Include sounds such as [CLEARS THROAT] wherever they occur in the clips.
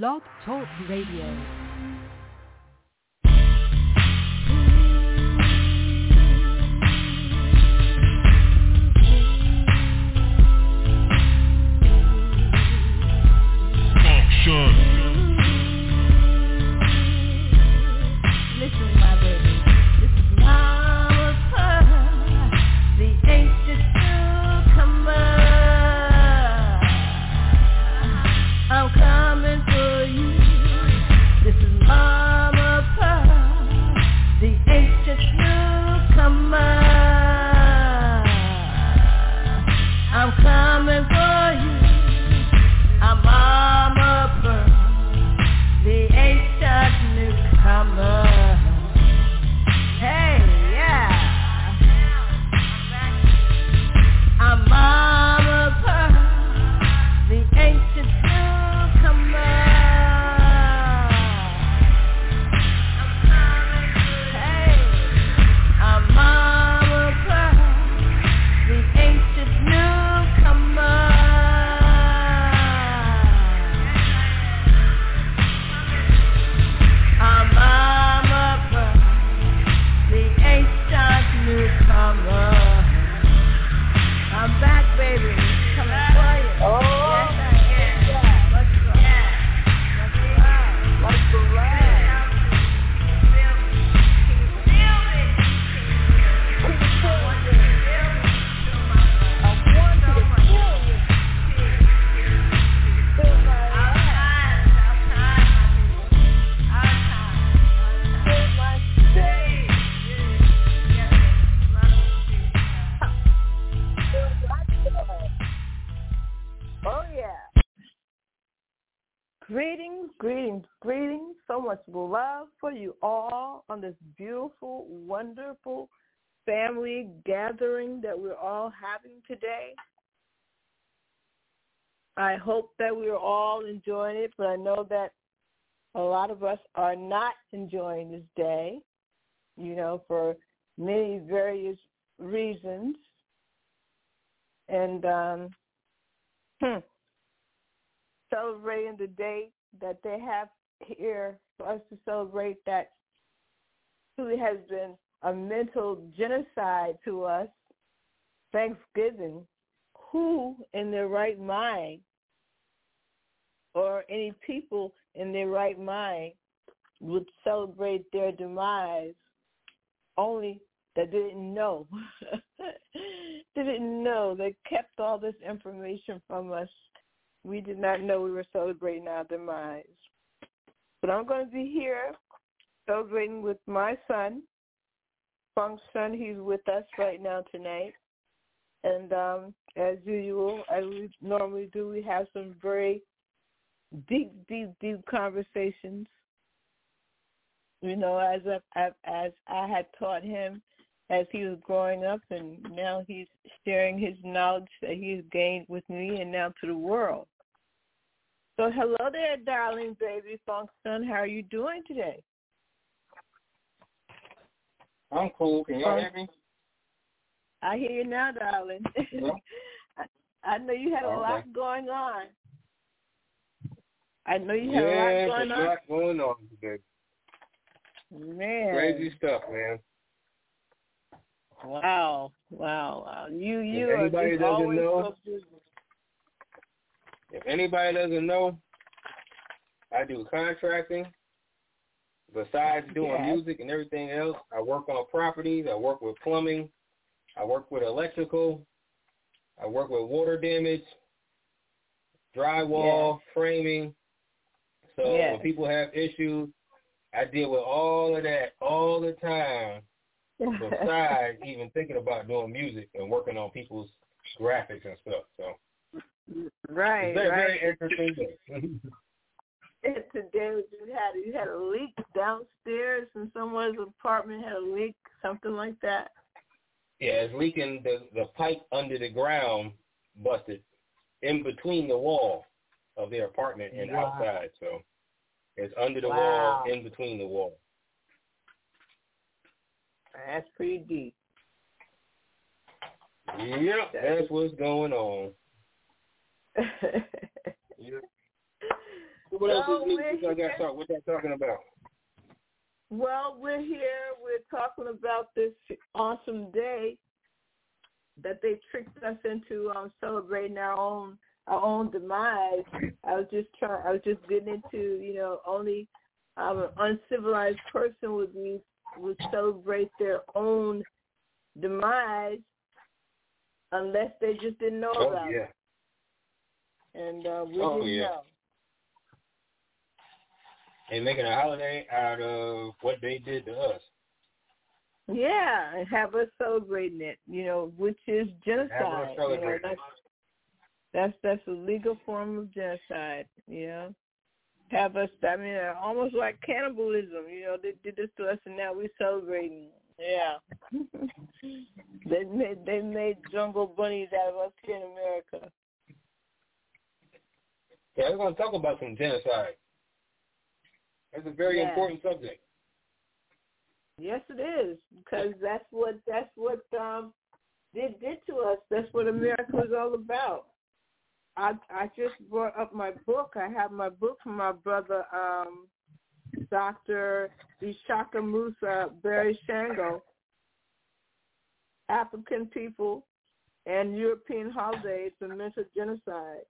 Blog Talk Radio. Greetings, greetings. So much love for you all on this beautiful, wonderful family gathering that we're all having today. I hope that we're all enjoying it, but I know that a lot of us are not enjoying this day, you know, for many various reasons. And um hmm, celebrating the day that they have here for us to celebrate that truly has been a mental genocide to us, Thanksgiving. Who in their right mind or any people in their right mind would celebrate their demise only that didn't know. [LAUGHS] they didn't know. They kept all this information from us. We did not know we were celebrating our demise. But I'm going to be here celebrating with my son, Funk's son. He's with us right now tonight. And um, as usual, as we normally do, we have some very deep, deep, deep conversations. You know, as I, as I had taught him as he was growing up, and now he's sharing his knowledge that he's gained with me and now to the world. So hello there, darling baby funk son. How are you doing today? I'm cool. Can y'all hear me? I hear you now, darling. Yeah. [LAUGHS] I, I know you had a Okay. lot going on. I know you had yeah, a lot going a on. lot going on today. Man. Crazy stuff, man. Wow. Wow. Wow. You you If are anybody just doesn't always know- so. If anybody doesn't know, I do contracting. Besides doing Yes. music and everything else, I work on properties. I work with plumbing. I work with electrical. I work with water damage, drywall, framing. So Yes. when people have issues, I deal with all of that all the time. [LAUGHS] Besides even thinking about doing music and working on people's graphics and stuff. So right, very, right. very interesting. [LAUGHS] And today you had you had a leak downstairs in someone's apartment had a leak, something like that. Yeah, it's leaking. The the pipe under the ground busted in between the wall of their apartment and Wow. outside. So it's under the Wow. wall, in between the wall. That's pretty deep. Yep, that's what's going on. Yep. [LAUGHS] What else is new? What y'all talk, what y'all talking about? Well, we're here. We're talking about this awesome day that they tricked us into um, celebrating our own our own demise. I was just trying. I was just getting into you know only um, an uncivilized person would be would celebrate their own demise unless they just didn't know oh, about yeah. it. And uh, we oh, yeah. know. And making a holiday out of what they did to us. Yeah, and have us celebrating it, you know, which is genocide. Have us You know, that's, that's that's a legal form of genocide. You know, have us. I mean, uh, almost like cannibalism. You know, they did this to us, and now we're celebrating. Yeah, [LAUGHS] they made they made jungle bunnies out of us here in America. Yeah, we're going to talk about some genocide. That's a very Yeah. important subject. Yes, it is because that's what that's what um they did to us. That's what America is all about. I I just brought up my book. I have my book from my brother, um, Doctor Ishaka Musa Barry Shango, African people and European holidays and mental genocide.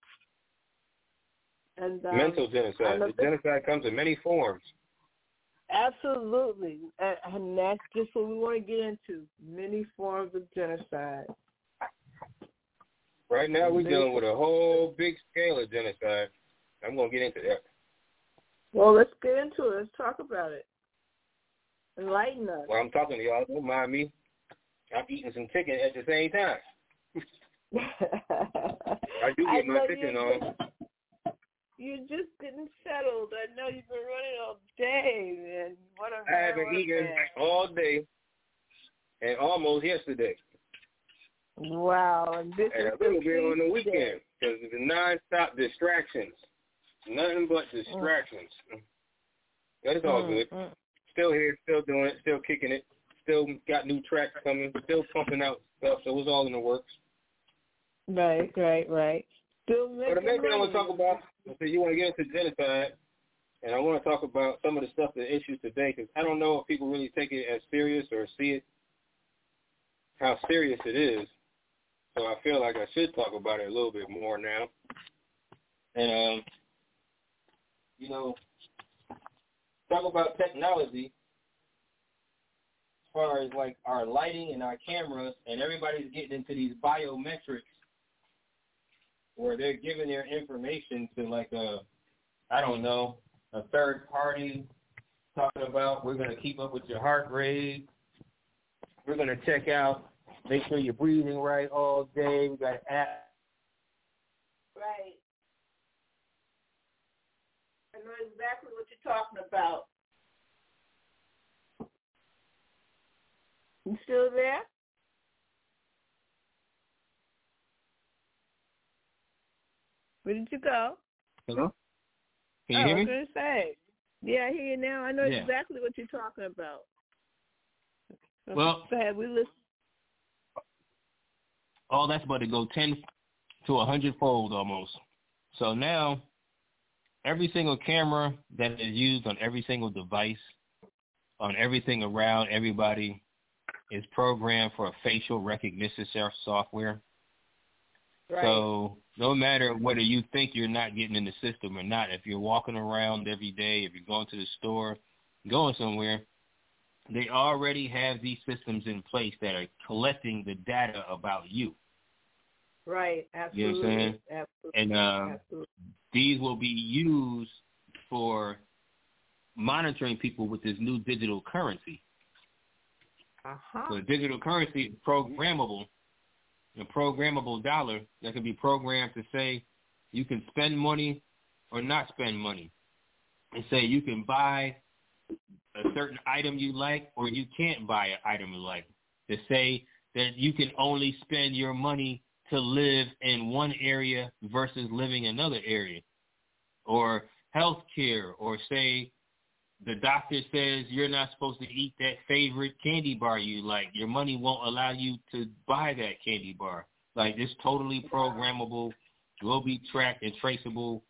And um, Mental genocide. Genocide comes in many forms. Absolutely, and, and that's just what we want to get into: many forms of genocide. Right now, we're dealing with a whole big scale of genocide. I'm going to get into that. Well, let's get into it. Let's talk about it. Enlighten us. While I'm talking to y'all, don't mind me. I'm eating some chicken at the same time. [LAUGHS] I do get my chicken on. You're just getting settled. I know you've been running all day, man. What a I haven't man, what a eaten man. all day and almost yesterday. Wow, and this And is a little bit on the weekend because of the nonstop distractions. Nothing but distractions. But it's all Mm, good. mm. Still here, still doing it, still kicking it, still got new tracks coming, still pumping out stuff, so it's all in the works. Right, right, right. Still But the main thing I want to talk about, so you want to get into genocide, and I want to talk about some of the stuff, the issues today, because I don't know if people really take it as serious or see it, how serious it is. So I feel like I should talk about it a little bit more now. And, um, you know, talk about technology as far as like our lighting and our cameras, and everybody's getting into these biometrics where they're giving their information to like a, I don't know, a third party talking about we're going to keep up with your heart rate. We're going to check out, make sure you're breathing right all day. We got an app. Right. I know exactly what you're talking about. You still there? Where did you go? Hello? Can you oh, hear I was me? going to say. Yeah, I hear you now. I know Yeah. exactly what you're talking about. So Well- go ahead. We listen. all that's about to go 10 to a 100 fold almost. So now, every single camera that is used on every single device, on everything around everybody, is programmed for a facial recognition software. Right. So no matter whether you think you're not getting in the system or not, if you're walking around every day, if you're going to the store, going somewhere, they already have these systems in place that are collecting the data about you. right. You know Absolutely. what I'm saying? Absolutely. And um, Absolutely. these will be used for monitoring people with this new digital currency. Uh-huh. So the digital currency is programmable, a programmable dollar that can be programmed to say you can spend money or not spend money. And say you can buy a certain item you like or you can't buy an item you like. To say that you can only spend your money to live in one area versus living another area. Or health care or say the doctor says you're not supposed to eat that favorite candy bar you like. Your money won't allow you to buy that candy bar. Like it's totally programmable, will be tracked and traceable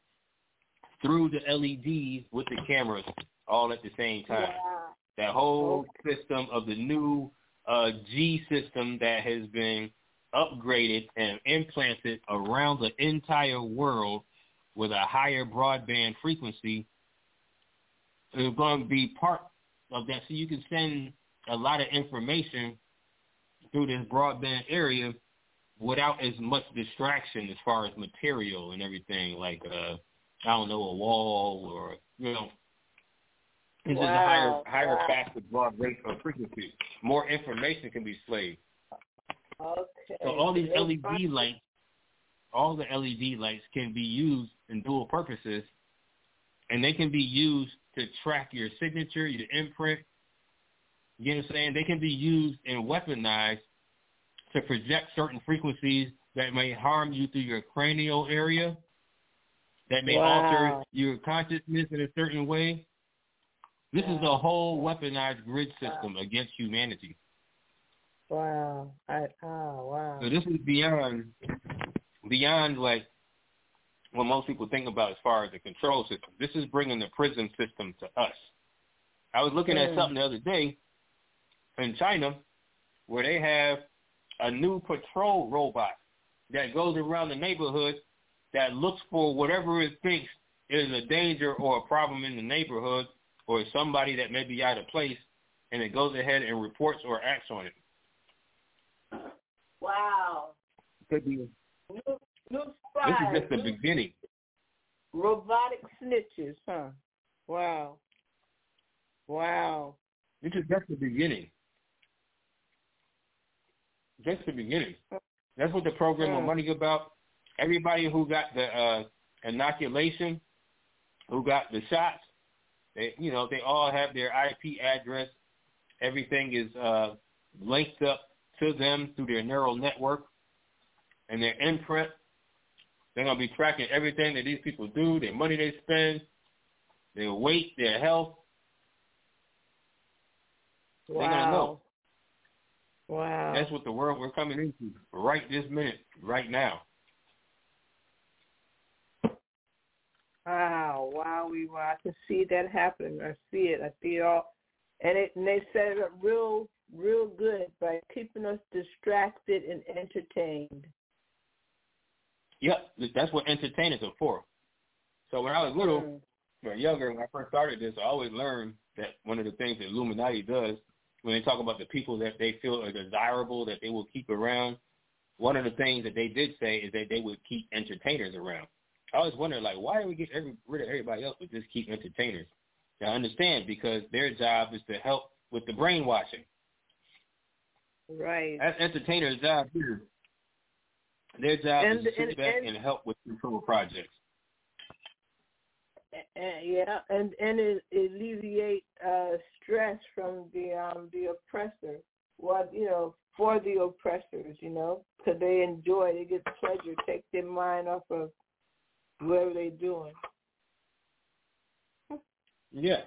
through the LEDs with the cameras all at the same time. Wow. That whole system of the new uh, G system that has been upgraded and implanted around the entire world with a higher broadband frequency is going to be part of that. So you can send a lot of information through this broadband area without as much distraction as far as material and everything like uh I don't know a wall or you know it's wow. just a higher higher wow. faster broad rate of frequency. More information can be slaved. Okay. So all these LED lights, all the LED lights can be used in dual purposes, and they can be used to track your signature, your imprint. You know what I'm saying? They can be used and weaponized to project certain frequencies that may harm you through your cranial area, that may wow. alter your consciousness in a certain way. This wow. is a whole weaponized grid system wow. against humanity. Wow. I, oh, wow. So this is beyond beyond like what most people think about as far as the control system. This is bringing the prison system to us. I was looking mm. at something the other day in China where they have a new patrol robot that goes around the neighborhood that looks for whatever it thinks is a danger or a problem in the neighborhood or somebody that may be out of place, and it goes ahead and reports or acts on it. Wow. Could be. New, new this is just the beginning. Robotic snitches, huh? Wow. Wow. This is just the beginning. Just the beginning. That's what the program of money about. Everybody who got the uh, inoculation, who got the shots, they, you know, they all have their IP address. Everything is uh, linked up to them through their neural network and their imprint. They're going to be tracking everything that these people do, their money they spend, their weight, their health. Wow. They're to know. Wow. That's what the world we're coming into right this minute, right now. Wow, wow, we wow. I can see that happening. I see it. I see it all. And it and they set it up real real good by keeping us distracted and entertained. Yep, that's what entertainers are for. So when I was little, mm. or younger, when I first started this, I always learned that one of the things that Illuminati does when they talk about the people that they feel are desirable that they will keep around, one of the things that they did say is that they would keep entertainers around. I always wonder, like, why do we get every, rid of everybody else but just keep entertainers? I understand because their job is to help with the brainwashing. Right. That's entertainers' job here. Their job and, is to sit and, back and, and help with control projects. Yeah, and and it, alleviate uh, stress from the um the oppressor. What you know for the oppressors, you know, because they enjoy, they get pleasure, take their mind off of whatever they're doing. Yeah.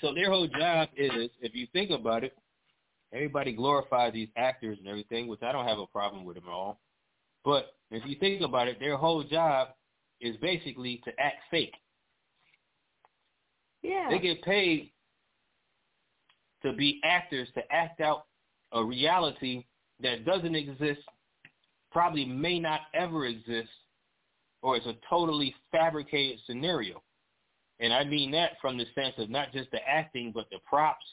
So their whole job is, if you think about it, everybody glorifies these actors and everything, which I don't have a problem with them at all. But if you think about it, their whole job is basically to act fake. Yeah. They get paid to be actors to act out a reality that doesn't exist, probably may not ever exist, or it's a totally fabricated scenario. And I mean that from the sense of not just the acting, but the props.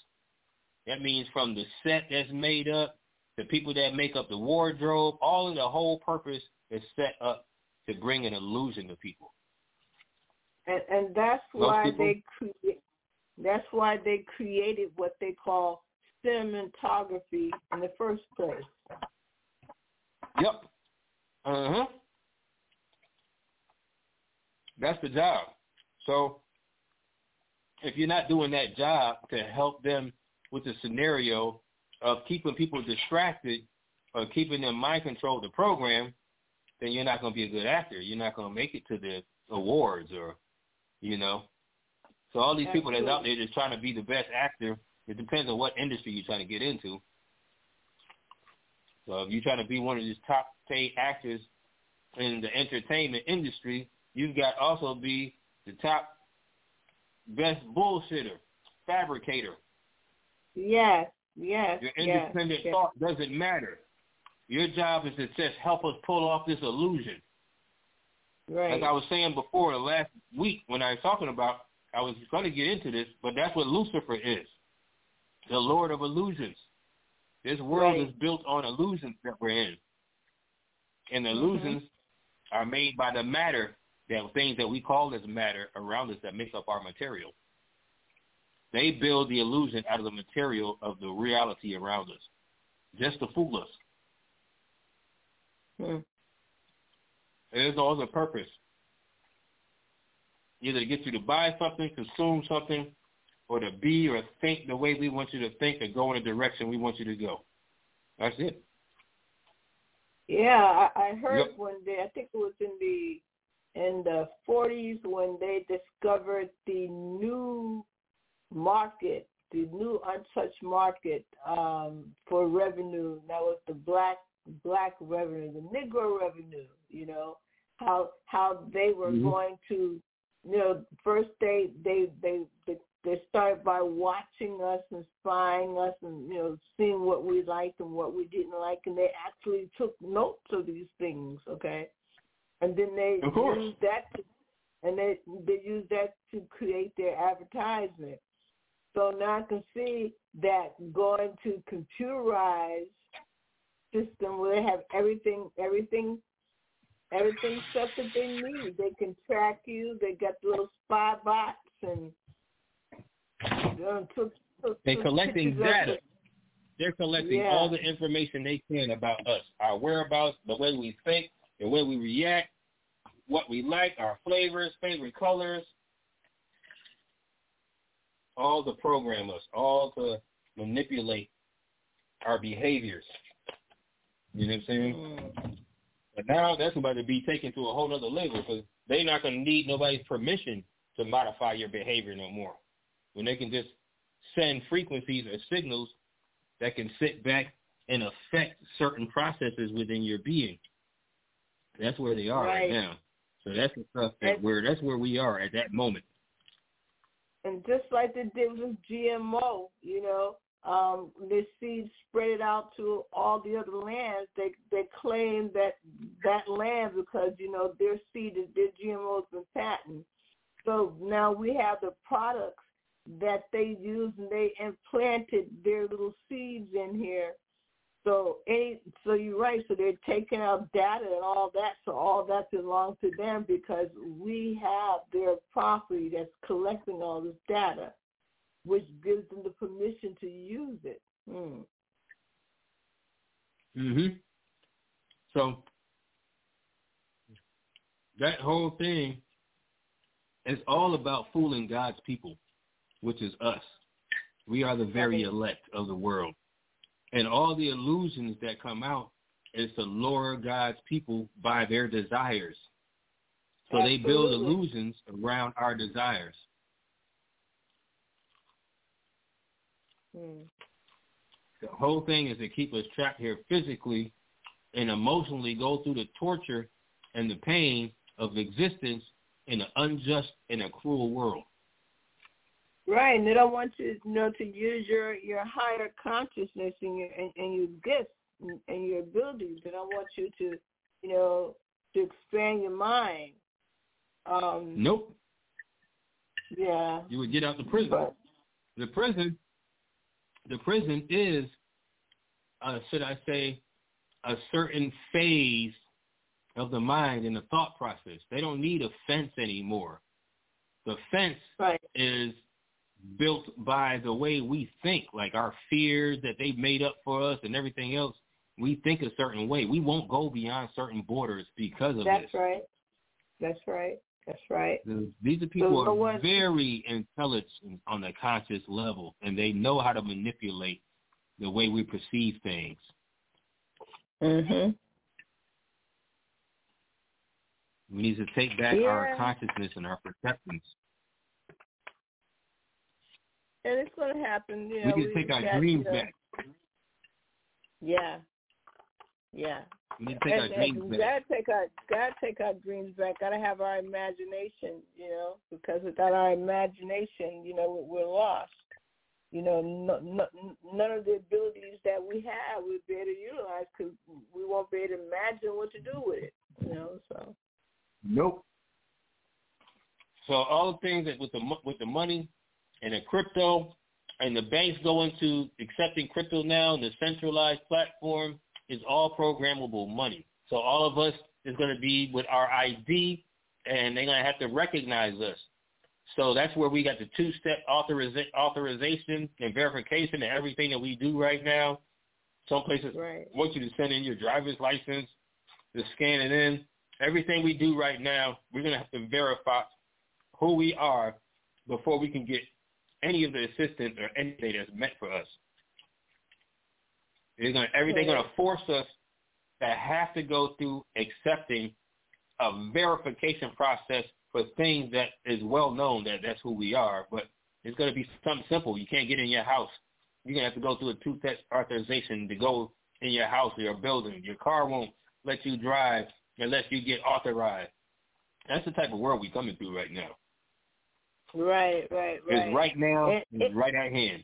That means from the set that's made up, the people that make up the wardrobe, all of the whole purpose is set up to bring an illusion to people. And, and that's why people, they create. That's why they created what they call cinematography in the first place. Yep. Uh huh. That's the job. So if you're not doing that job to help them with the scenario of keeping people distracted or keeping them mind control the program, then you're not going to be a good actor. You're not going to make it to the awards or, you know. So all these people that's out there just trying to be the best actor, it depends on what industry you're trying to get into. So if you're trying to be one of these top paid actors in the entertainment industry, you've got to also be the top best bullshitter, fabricator. Yes, yes. Your independent yes, thought yes. doesn't matter. Your job is to just help us pull off this illusion. Right. Like I was saying before last week when I was talking about, I was going to get into this, but that's what Lucifer is, the Lord of illusions. This world right. is built on illusions that we're in, and the mm-hmm. illusions are made by the matter that things that we call as matter around us that makes up our material. They build the illusion out of the material of the reality around us, just to fool us. Hmm. It is all the purpose. Either to get you to buy something, consume something, or to be or think the way we want you to think or go in the direction we want you to go. That's it. Yeah, I, I heard yep. one day. I think it was in the in the 40s when they discovered the new market, the new untouched market um, for revenue. That was the black black revenue, the Negro revenue. You know how how they were mm-hmm. going to, you know, first they they they they, they started by watching us and spying us and you know seeing what we liked and what we didn't like, and they actually took notes of these things. Okay, and then they used that, to, and they they used that to create their advertisement. So now I can see that going to computerized system where they have everything, everything, everything stuff that they need. They can track you. They got the little spy box and uh, took, took, they're collecting data. They're collecting yeah. all the information they can about us, our whereabouts, the way we think, the way we react, what we like, our flavors, favorite colors, all to program us, all to manipulate our behaviors. You know what I'm saying? Mm. But now that's about to be taken to a whole other level because they're not going to need nobody's permission to modify your behavior no more. When they can just send frequencies or signals that can sit back and affect certain processes within your being. That's where they are right, right now. So that's the stuff that and, where that's where we are at that moment. And just like they did with GMO, you know, um, the seeds spread it out to all the other lands. They they claim that that land because you know their seed is their GMOs been patented. So now we have the products that they use and they implanted their little seeds in here so any so you're right. So they're taking out data and all that. So all that belongs to them because we have their property that's collecting all this data, which gives them the permission to use it. Hmm. Mhm. So that whole thing is all about fooling God's people, which is us. We are the very elect of the world. And all the illusions that come out is to lure God's people by their desires. So Absolutely. they build illusions around our desires. Hmm. The whole thing is to keep us trapped here physically and emotionally go through the torture and the pain of existence in an unjust and a cruel world. Right, and they don't want you, you know, to use your your higher consciousness and your and, and your gifts and, and your abilities. They don't want you to, you know, to expand your mind. Um, nope. Yeah. You would get out the prison. But, the prison, the prison is, uh, should I say, a certain phase of the mind and the thought process. They don't need a fence anymore. The fence right. is built by the way we think, like our fears that they've made up for us and everything else. We think a certain way. We won't go beyond certain borders because of That's this. That's right. That's right. That's right. These are people who are very intelligent on a conscious level, and they know how to manipulate the way we perceive things. Mhm. We need to take back yeah. our consciousness and our perceptions. And it's going to happen. You know, we can take our dreams know, back. Yeah. Yeah. We need to take and, our dreams back. Gotta take our gotta take our dreams back. Gotta have our imagination, you know, because without our imagination, you know, we're lost. You know, no, no, none of the abilities that we have we'll be able to utilize because we won't be able to imagine what to do with it. You know, so. Nope. So all the things that with the with the money and the crypto and the banks going to accepting crypto now and the centralized platform is all programmable money. So all of us is going to be with our ID and they're going to have to recognize us. So that's where we got the two-step authoriza- authorization and verification and everything that we do right now. Some places right. want you to send in your driver's license, to scan it in. Everything we do right now, we're going to have to verify who we are before we can get any of the assistance or anything that's meant for us. It's going to, everything going to force us to have to go through accepting a verification process for things that is well known that that's who we are, but it's going to be something simple. You can't get in your house. You're going to have to go through a two-step authorization to go in your house or your building. Your car won't let you drive unless you get authorized. That's the type of world we're coming through right now. Right, right, right. It's right now. And it's it- right at hand.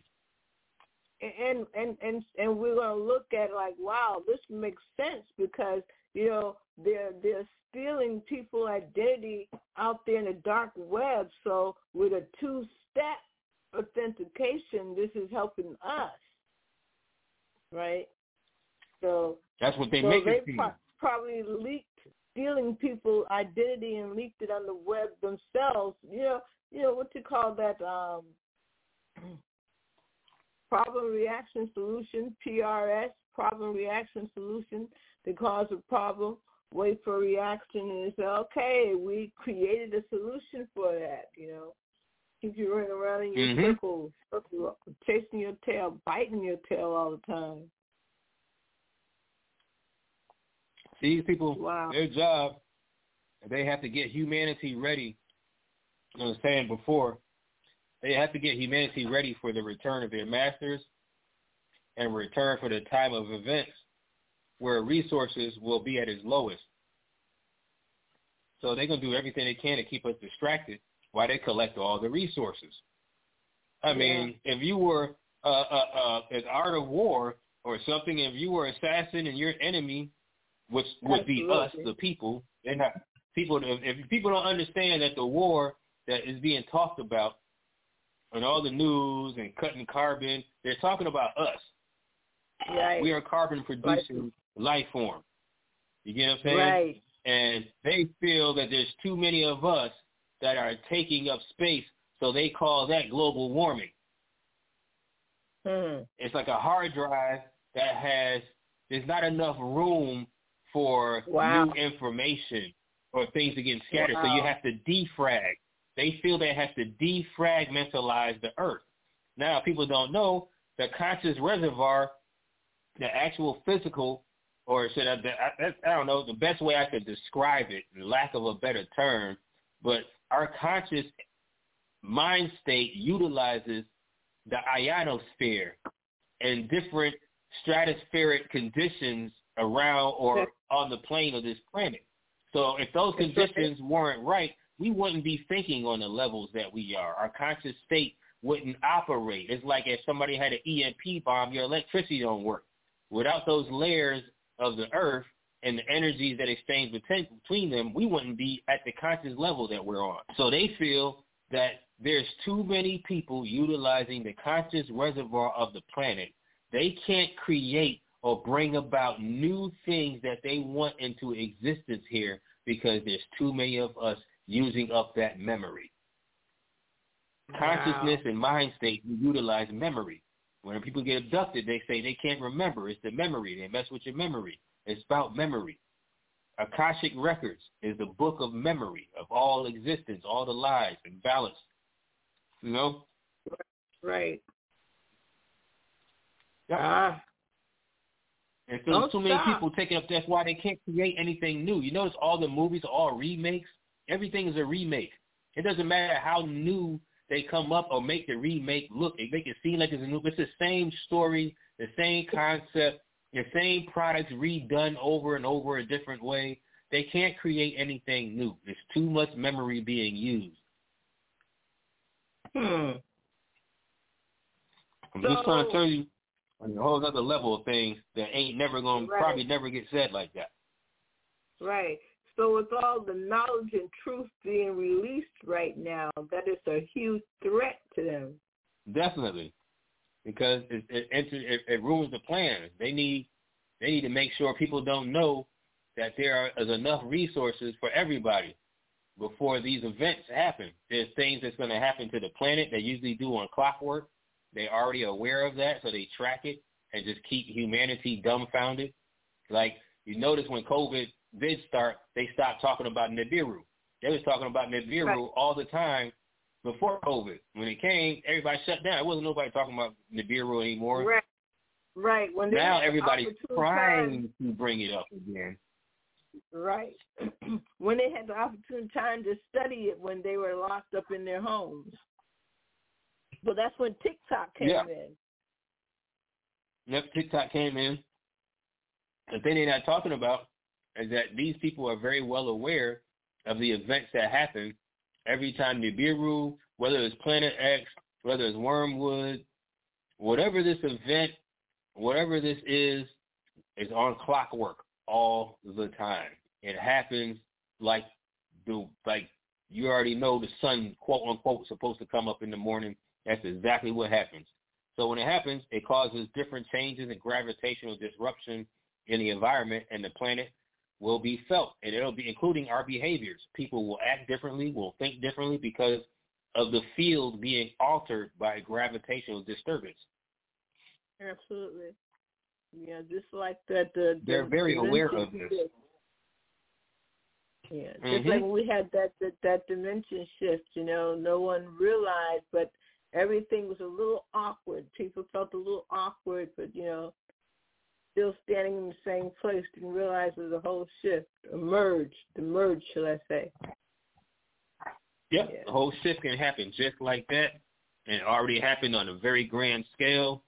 and and and and we're gonna look at it like, wow, this makes sense because you know they're they're stealing people identity out there in the dark web. So with a two step authentication, this is helping us, right? So That's what they so make they it seem. pro- probably leaked stealing people identity and leaked it on the web themselves. You know, you know what you call that um [CLEARS THROAT] problem reaction solution, PRS, problem reaction solution. They cause a problem, wait for reaction, and say, okay, we created a solution for that. You know, keep you running around in your Mhm. circles, chasing your tail, biting your tail all the time. These people, Wow. their job, they have to get humanity ready. I was saying before, they have to get humanity ready for the return of their masters and return for the time of events where resources will be at its lowest. So they're going to do everything they can to keep us distracted while they collect all the resources. I mean, if you were uh, uh, uh, an art of war or something, if you were assassin and your enemy, which would be us, the people, they're not people. If, people don't understand that the war that is being talked about on all the news and cutting carbon, they're talking about us. Right. We are carbon producing life form. You get what I'm saying? right. and they feel that there's too many of us that are taking up space, so they call that global warming. Hmm. It's like a hard drive that has there's not enough room for Wow. new information or things to get scattered, so you have to defrag. They feel they have to defragmentalize the earth. Now, people don't know the conscious reservoir, the actual physical, or should I, I, I don't know, the best way I could describe it, lack of a better term, but our conscious mind state utilizes the ionosphere and different stratospheric conditions around or on the plane of this planet. So if those conditions weren't right, we wouldn't be thinking on the levels that we are. Our conscious state wouldn't operate. It's like if somebody had an EMP bomb, your electricity don't work. Without those layers of the earth and the energies that exchange between between them, we wouldn't be at the conscious level that we're on. So they feel that there's too many people utilizing the conscious reservoir of the planet. They can't create or bring about new things that they want into existence here because there's too many of us using up that memory. Consciousness and mind state utilize memory. When people get abducted, they say they can't remember. It's the memory. They mess with your memory. It's about memory. Akashic Records is the book of memory of all existence, all the lies and balance. You know? Right. Yeah. Ah. And so Don't too many stop. people taking up. That's why they can't create anything new. You notice all the movies are all remakes. Everything is a remake. It doesn't matter how new they come up or make the remake look. They make it seem like it's a new. It's the same story, the same concept, The same products redone over and over a different way. They can't create anything new. There's too much memory being used. Hmm. I'm So- just trying to tell you on a whole other level of things that ain't never going Right. probably never get said like that. Right. So with all the knowledge and truth being released right now, that is a huge threat to them. Definitely, because it it, enter, it it ruins the plan. They need they need to make sure people don't know that there is enough resources for everybody before these events happen. There's things that's going to happen to the planet. They usually do on clockwork. They're already aware of that, so they track it and just keep humanity dumbfounded. Like you notice when COVID did start, they stopped talking about Nibiru. They was talking about Nibiru Right. all the time before COVID. When it came, everybody shut down. It wasn't nobody talking about Nibiru anymore. Right. Right. When Now everybody's trying time- to bring it up again. Right. [CLEARS THROAT] when they had the opportune time to study it when they were locked up in their homes. But that's when TikTok came Yeah. in. Yep, TikTok came in. The thing they're not talking about is that these people are very well aware of the events that happen every time Nibiru, whether it's Planet X, whether it's Wormwood, whatever this event, whatever this is, is on clockwork all the time. It happens like the like you already know the sun quote unquote is supposed to come up in the morning. That's exactly what happens. So when it happens, it causes different changes and gravitational disruption in the environment and the planet will be felt. And it'll be including our behaviors. People will act differently, will think differently because of the field being altered by gravitational disturbance. Absolutely. Yeah, just like that. The, the They're very aware of this. shift. Yeah, just Mhm. like when we had that, that that dimension shift, you know, no one realized, but everything was a little awkward. People felt a little awkward, but you know, still standing in the same place, didn't realize was a whole shift, a merge, the merge, shall I say? Yep, Yeah. the whole shift can happen just like that, and it already happened on a very grand scale.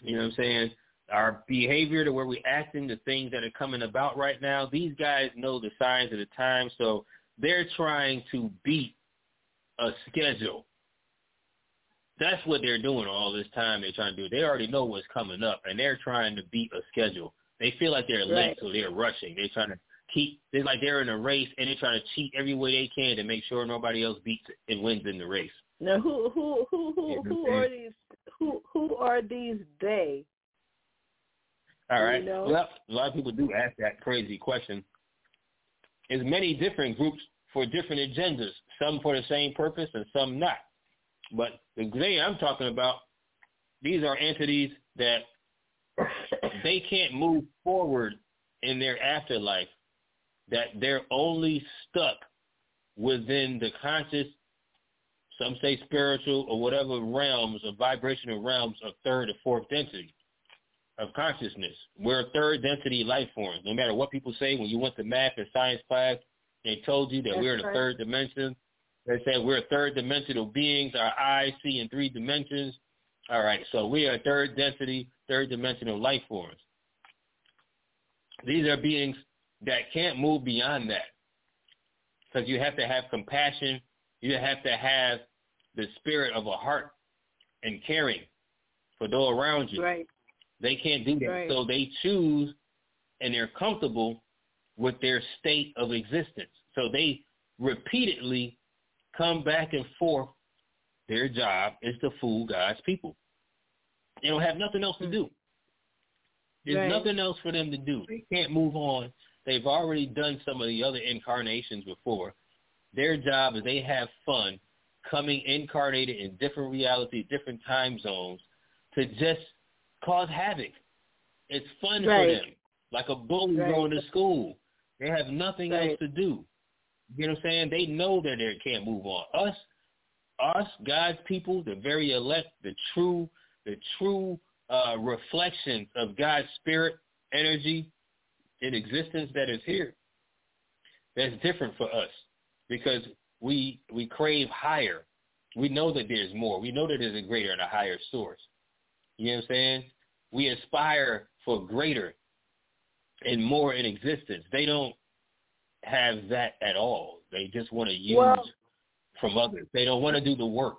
You know what I'm saying? Our behavior, to where we're acting, the things that are coming about right now. These guys know the signs of the time, so they're trying to beat a schedule. That's what they're doing all this time. They're trying to do. They already know what's coming up, and they're trying to beat a schedule. They feel like they're late, Right. so they're rushing. They're trying to keep. They're like they're in a race, and they're trying to cheat every way they can to make sure nobody else beats and wins in the race. Now, who who who who who are these? Who who are these they? All You know? Well, a lot of people do ask that crazy question. There's many different groups for different agendas, some for the same purpose and some not. But the they I'm talking about, these are entities that they can't move forward in their afterlife, that they're only stuck within the conscious, some say spiritual or whatever realms or vibrational realms of third or fourth density of consciousness. We're a third density life form. No matter what people say, when you went to math and science class, they told you that That's we're in a right. third dimension. They said we're third dimensional beings. Our eyes see in three dimensions. All right, so we are third density, third dimensional life forms. These are beings that can't move beyond that because you have to have compassion. You have to have the spirit of a heart and caring for those around you. right. They can't do that. Right. So they choose and they're comfortable with their state of existence. So they repeatedly come back and forth. Their job is to fool God's people. They don't have nothing else to do. There's Right. nothing else for them to do. They can't move on. They've already done some of the other incarnations before. Their job is they have fun coming incarnated in different realities, different time zones to just cause havoc. It's fun Right. for them. Like a bully Right. going to school. They have nothing else to do. You know what I'm saying? They know that they can't move on. Us, us, God's people, the very elect, the true, the true uh, reflections of God's spirit, energy, in existence that is here. That's different for us because we we crave higher. We know that there's more. We know that there's a greater and a higher source. You know what I'm saying? We aspire for greater and more in existence. They don't have that at all. They just want to use Well- from others. They don't want to do the work.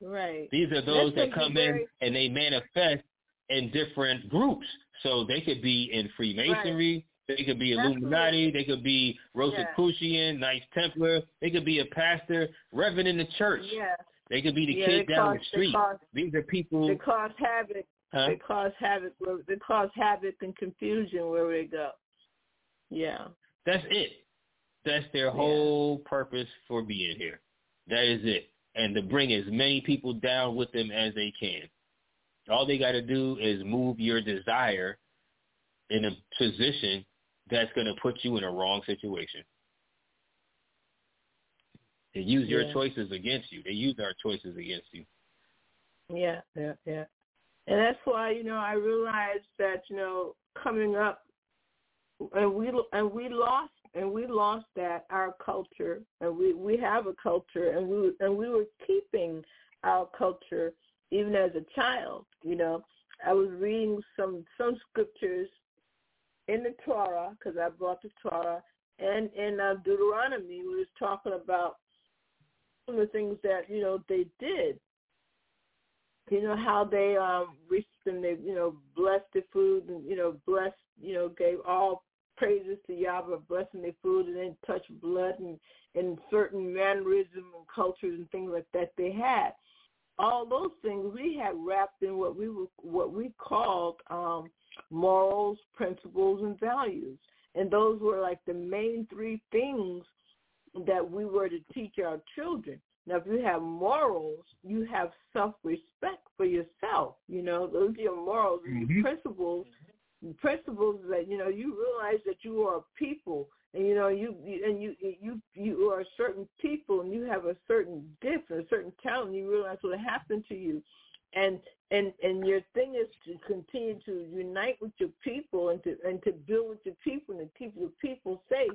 Right. These are those That's that come in and they manifest in different groups. So they could be in Freemasonry, they could be Illuminati, Absolutely. they could be Rosicrucian, Knights Templar, they could be a pastor, reverend in the church. Yeah. They could be the Yeah, kid down cause- the street. Cause, These are people they cause havoc. huh? They cause havoc. They cause havoc and confusion wherever they go. Yeah. That's it. That's their whole purpose for being here. That is it. And to bring as many people down with them as they can. All they got to do is move your desire in a position that's going to put you in a wrong situation. They use your Yeah. choices against you. They use our choices against you. Yeah, yeah, yeah. And that's why you know I realized that you know coming up, and we and we lost and we lost that our culture, and we we have a culture, and we and we were keeping our culture even as a child. You know, I was reading some some scriptures in the Torah because I brought the Torah, and in uh, Deuteronomy we was talking about some of the things that you know they did you know how they um reached and they you know blessed the food and you know blessed you know gave all praises to Yahweh blessing their food and then touch blood and and certain mannerism and cultures and things like that they had all those things we had wrapped in what we were what we called um morals principles and values and those were like the main three things that we were to teach our children now, if you have morals, you have self-respect for yourself. You know, those are your morals and Mhm. principles. Principles that you know you realize that you are a people, and you know you and you you you are a certain people, and you have a certain gift, and a certain talent. You realize what happened to you, and and and your thing is to continue to unite with your people and to and to build with your people and to keep your people safe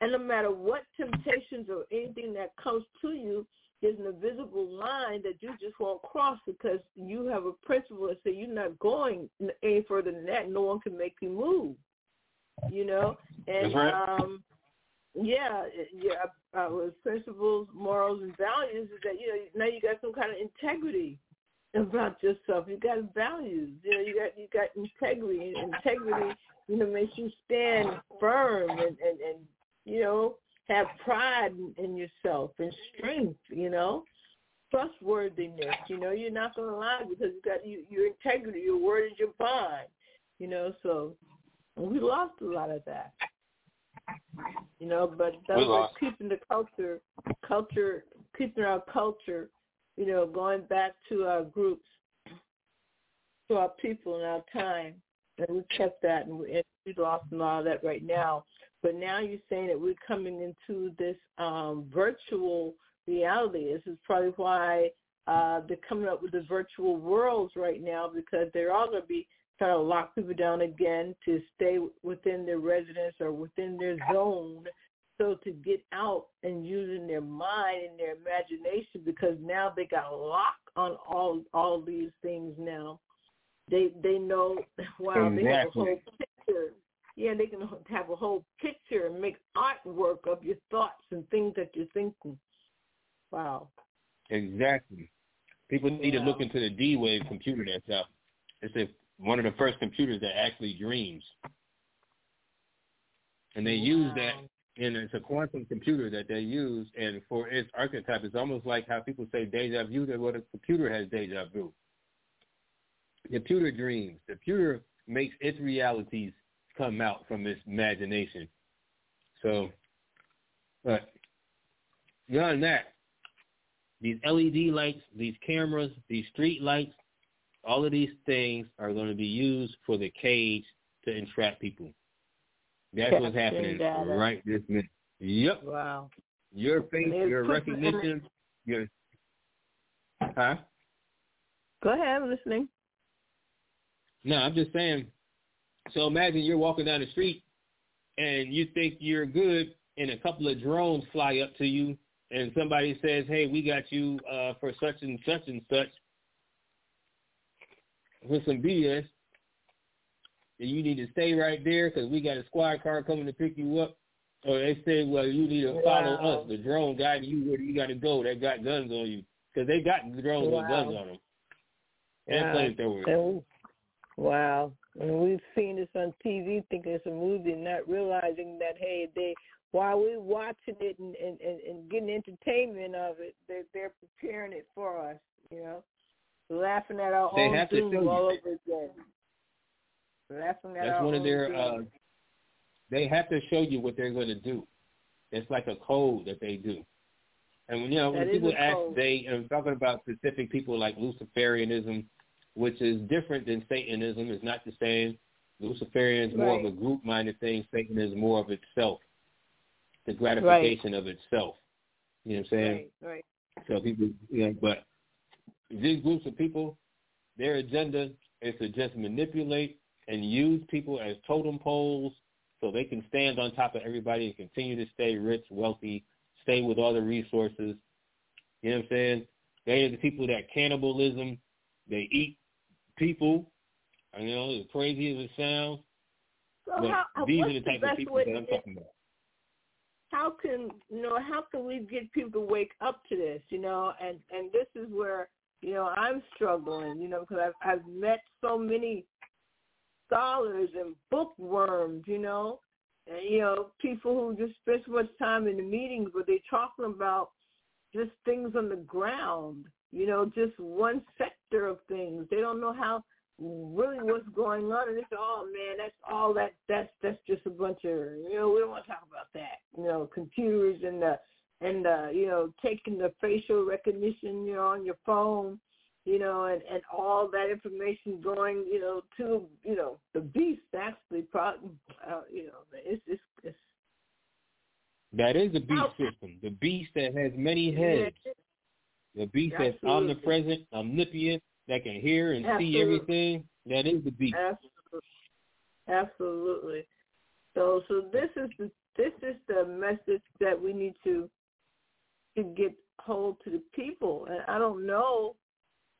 and no matter what temptations or anything that comes to you, there's an invisible line that you just won't cross because you have a principle that say you're not going any further than that. No one can make you move. You know, and right. um, yeah, yeah. Uh, with principles, morals, and values is that you know now you got some kind of integrity about yourself. You got values. You know, you got you got integrity. And integrity, you know, makes you stand firm and and and you know, have pride in, yourself and strength, you know, trustworthiness. You know, you're not going to lie because you got you, your integrity. Your word is your bond. You know, so we lost a lot of that. You know, but We are lost. keeping the culture, culture, keeping our culture. You know, going back to our groups, to our people and our time, and we kept that, and we, and we lost a lot of that right now. But now you're saying that we're coming into this um, virtual reality. This is probably why uh, they're coming up with the virtual worlds right now because they're all going to be trying to lock people down again to stay within their residence or within their zone. So to get out and using their mind and their imagination because now they got locked on all all these things now. They they know wow they have a whole picture yeah, they can have a whole picture and make artwork of your thoughts and things that you're thinking. Wow. Exactly. People need to look into the D-Wave computer that's out. It's a, one of the first computers that actually dreams. And they use that, and it's a quantum computer that they use, and for its archetype, it's almost like how people say deja vu, that what a computer has deja vu. The computer dreams. The computer makes its realities come out from its imagination. So, but beyond that, these LED lights, these cameras, these street lights, all of these things are going to be used for the cage to entrap people. That's what's happening right this minute. Yep. Wow. Your face, your recognition, your huh? Go ahead, I'm listening. No, I'm just saying. So imagine you're walking down the street and you think you're good, and a couple of drones fly up to you, and somebody says, "Hey, we got you uh, for such and such and such with some BS," and you need to stay right there because we got a squad car coming to pick you up. Or they say, well, you need to follow Wow. us, the drone guiding you where you got to go. They got guns on you because they got drones with guns on them and Wow. flamethrowers. Wow. And we've seen this on TV thinking it's a movie and not realizing that, hey, they while we're watching it and, and, and, and getting entertainment of it, they're, they're preparing it for us, you know, laughing at our They own have to doom all over again. Laughing at That's our one of their. Uh, they have to show you what they're going to do. It's like a code that they do. And you know when people ask, code. they I'm talking about specific people like Luciferianism, which is different than Satanism. It's not the same. Luciferian is more of a group-minded thing. Satan is more of itself, the gratification of itself. You know what I'm saying? right, right. So people, you know, but these groups of people, their agenda is to just manipulate and use people as totem poles so they can stand on top of everybody and continue to stay rich, wealthy, stay with all the resources. You know what I'm saying? They are the people that cannibalism, they eat people. You know, as crazy as it sounds, So but how, these are the type best of people that I'm talking about. how can you know how can we get people to wake up to this you know and and this is where you know i'm struggling you know because i've i've met so many scholars and bookworms you know and you know people who just spend so much time in the meetings but they're talking about just things on the ground you know just one sector of things. They don't know how really what's going on. And it's oh man that's all that that's that's just a bunch of you know we don't want to talk about that. You know computers and the and uh you know taking the facial recognition you know on your phone you know and and all that information going you know to you know the beast actually pro uh, you know it's it's, it's That is a beast system, the beast that has many heads. The beast that's omnipresent, omnipotent, that can hear and see everything. That is the beast. Absolutely. Absolutely. So so this is the this is the message that we need to to get hold to the people. And I don't know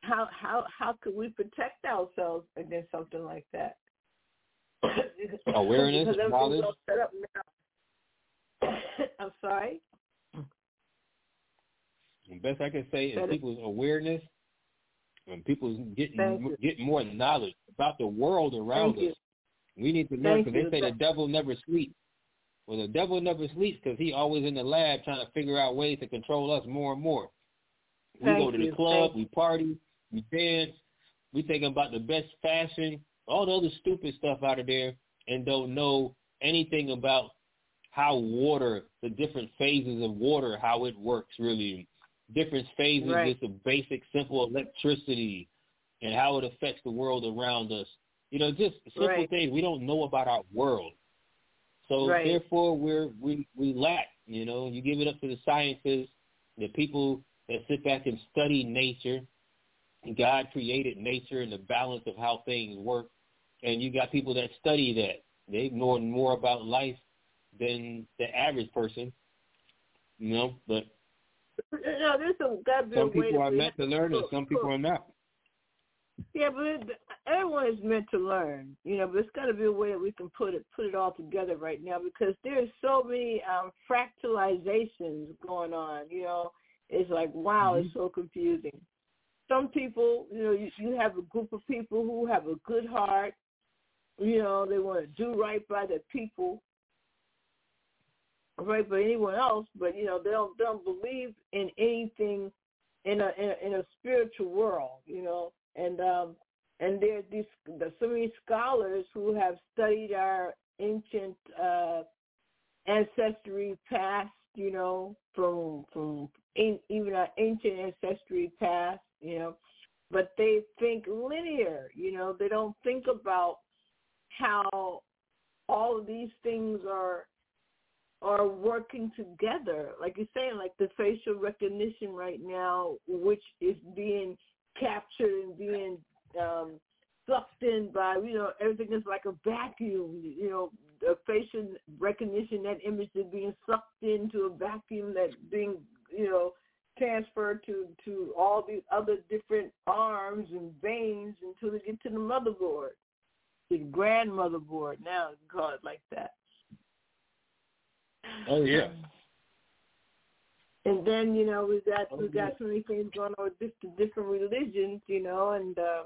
how how how could we protect ourselves against something like that? [COUGHS] Awareness, knowledge. set up now. [COUGHS] I'm sorry. The best I can say is Better. people's awareness and people's getting getting more knowledge about the world around Thank you. us. We need to learn because they say the devil never sleeps. Well, the devil never sleeps because he always in the lab trying to figure out ways to control us more and more. We Thank go to you. the club, Thank we party, we dance, we thinking about the best fashion, all the other stupid stuff out of there, and don't know anything about how water, the different phases of water, how it works really. Different phases, Right. just of basic, simple electricity and how it affects the world around us. You know, just simple Right. things we don't know about our world. So Right. therefore, we're we we lack. You know, you give it up to the sciences, the people that sit back and study nature. God created nature and the balance of how things work, and you got people that study that. They know more about life than the average person. You know, but No, there's be a some people are meant to learn, and some people are not. Yeah, but it, everyone is meant to learn, you know. But it's got to be a way that we can put it put it all together right now because there's so many um, fractalizations going on. You know, it's like wow, it's so confusing. Some people, you know, you, you have a group of people who have a good heart. You know, they want to do right by the people, right by anyone else, but you know they don't they don't believe in anything in a in a, in a spiritual world. You know, and um and there's these there's so many scholars who have studied our ancient uh ancestry past you know from from in, even our ancient ancestry past you know but they think linear you know they don't think about how all of these things are are working together like you're saying like the facial recognition right now which is being captured and being um, sucked in by you know everything is like a vacuum. You know, the facial recognition that image is being sucked into a vacuum that's being you know transferred to to all these other different arms and veins until they get to the motherboard. the grandmother board. Now it's called like that. Oh yeah. And then you know we got we got so many things going on with different different religions, you know, and um,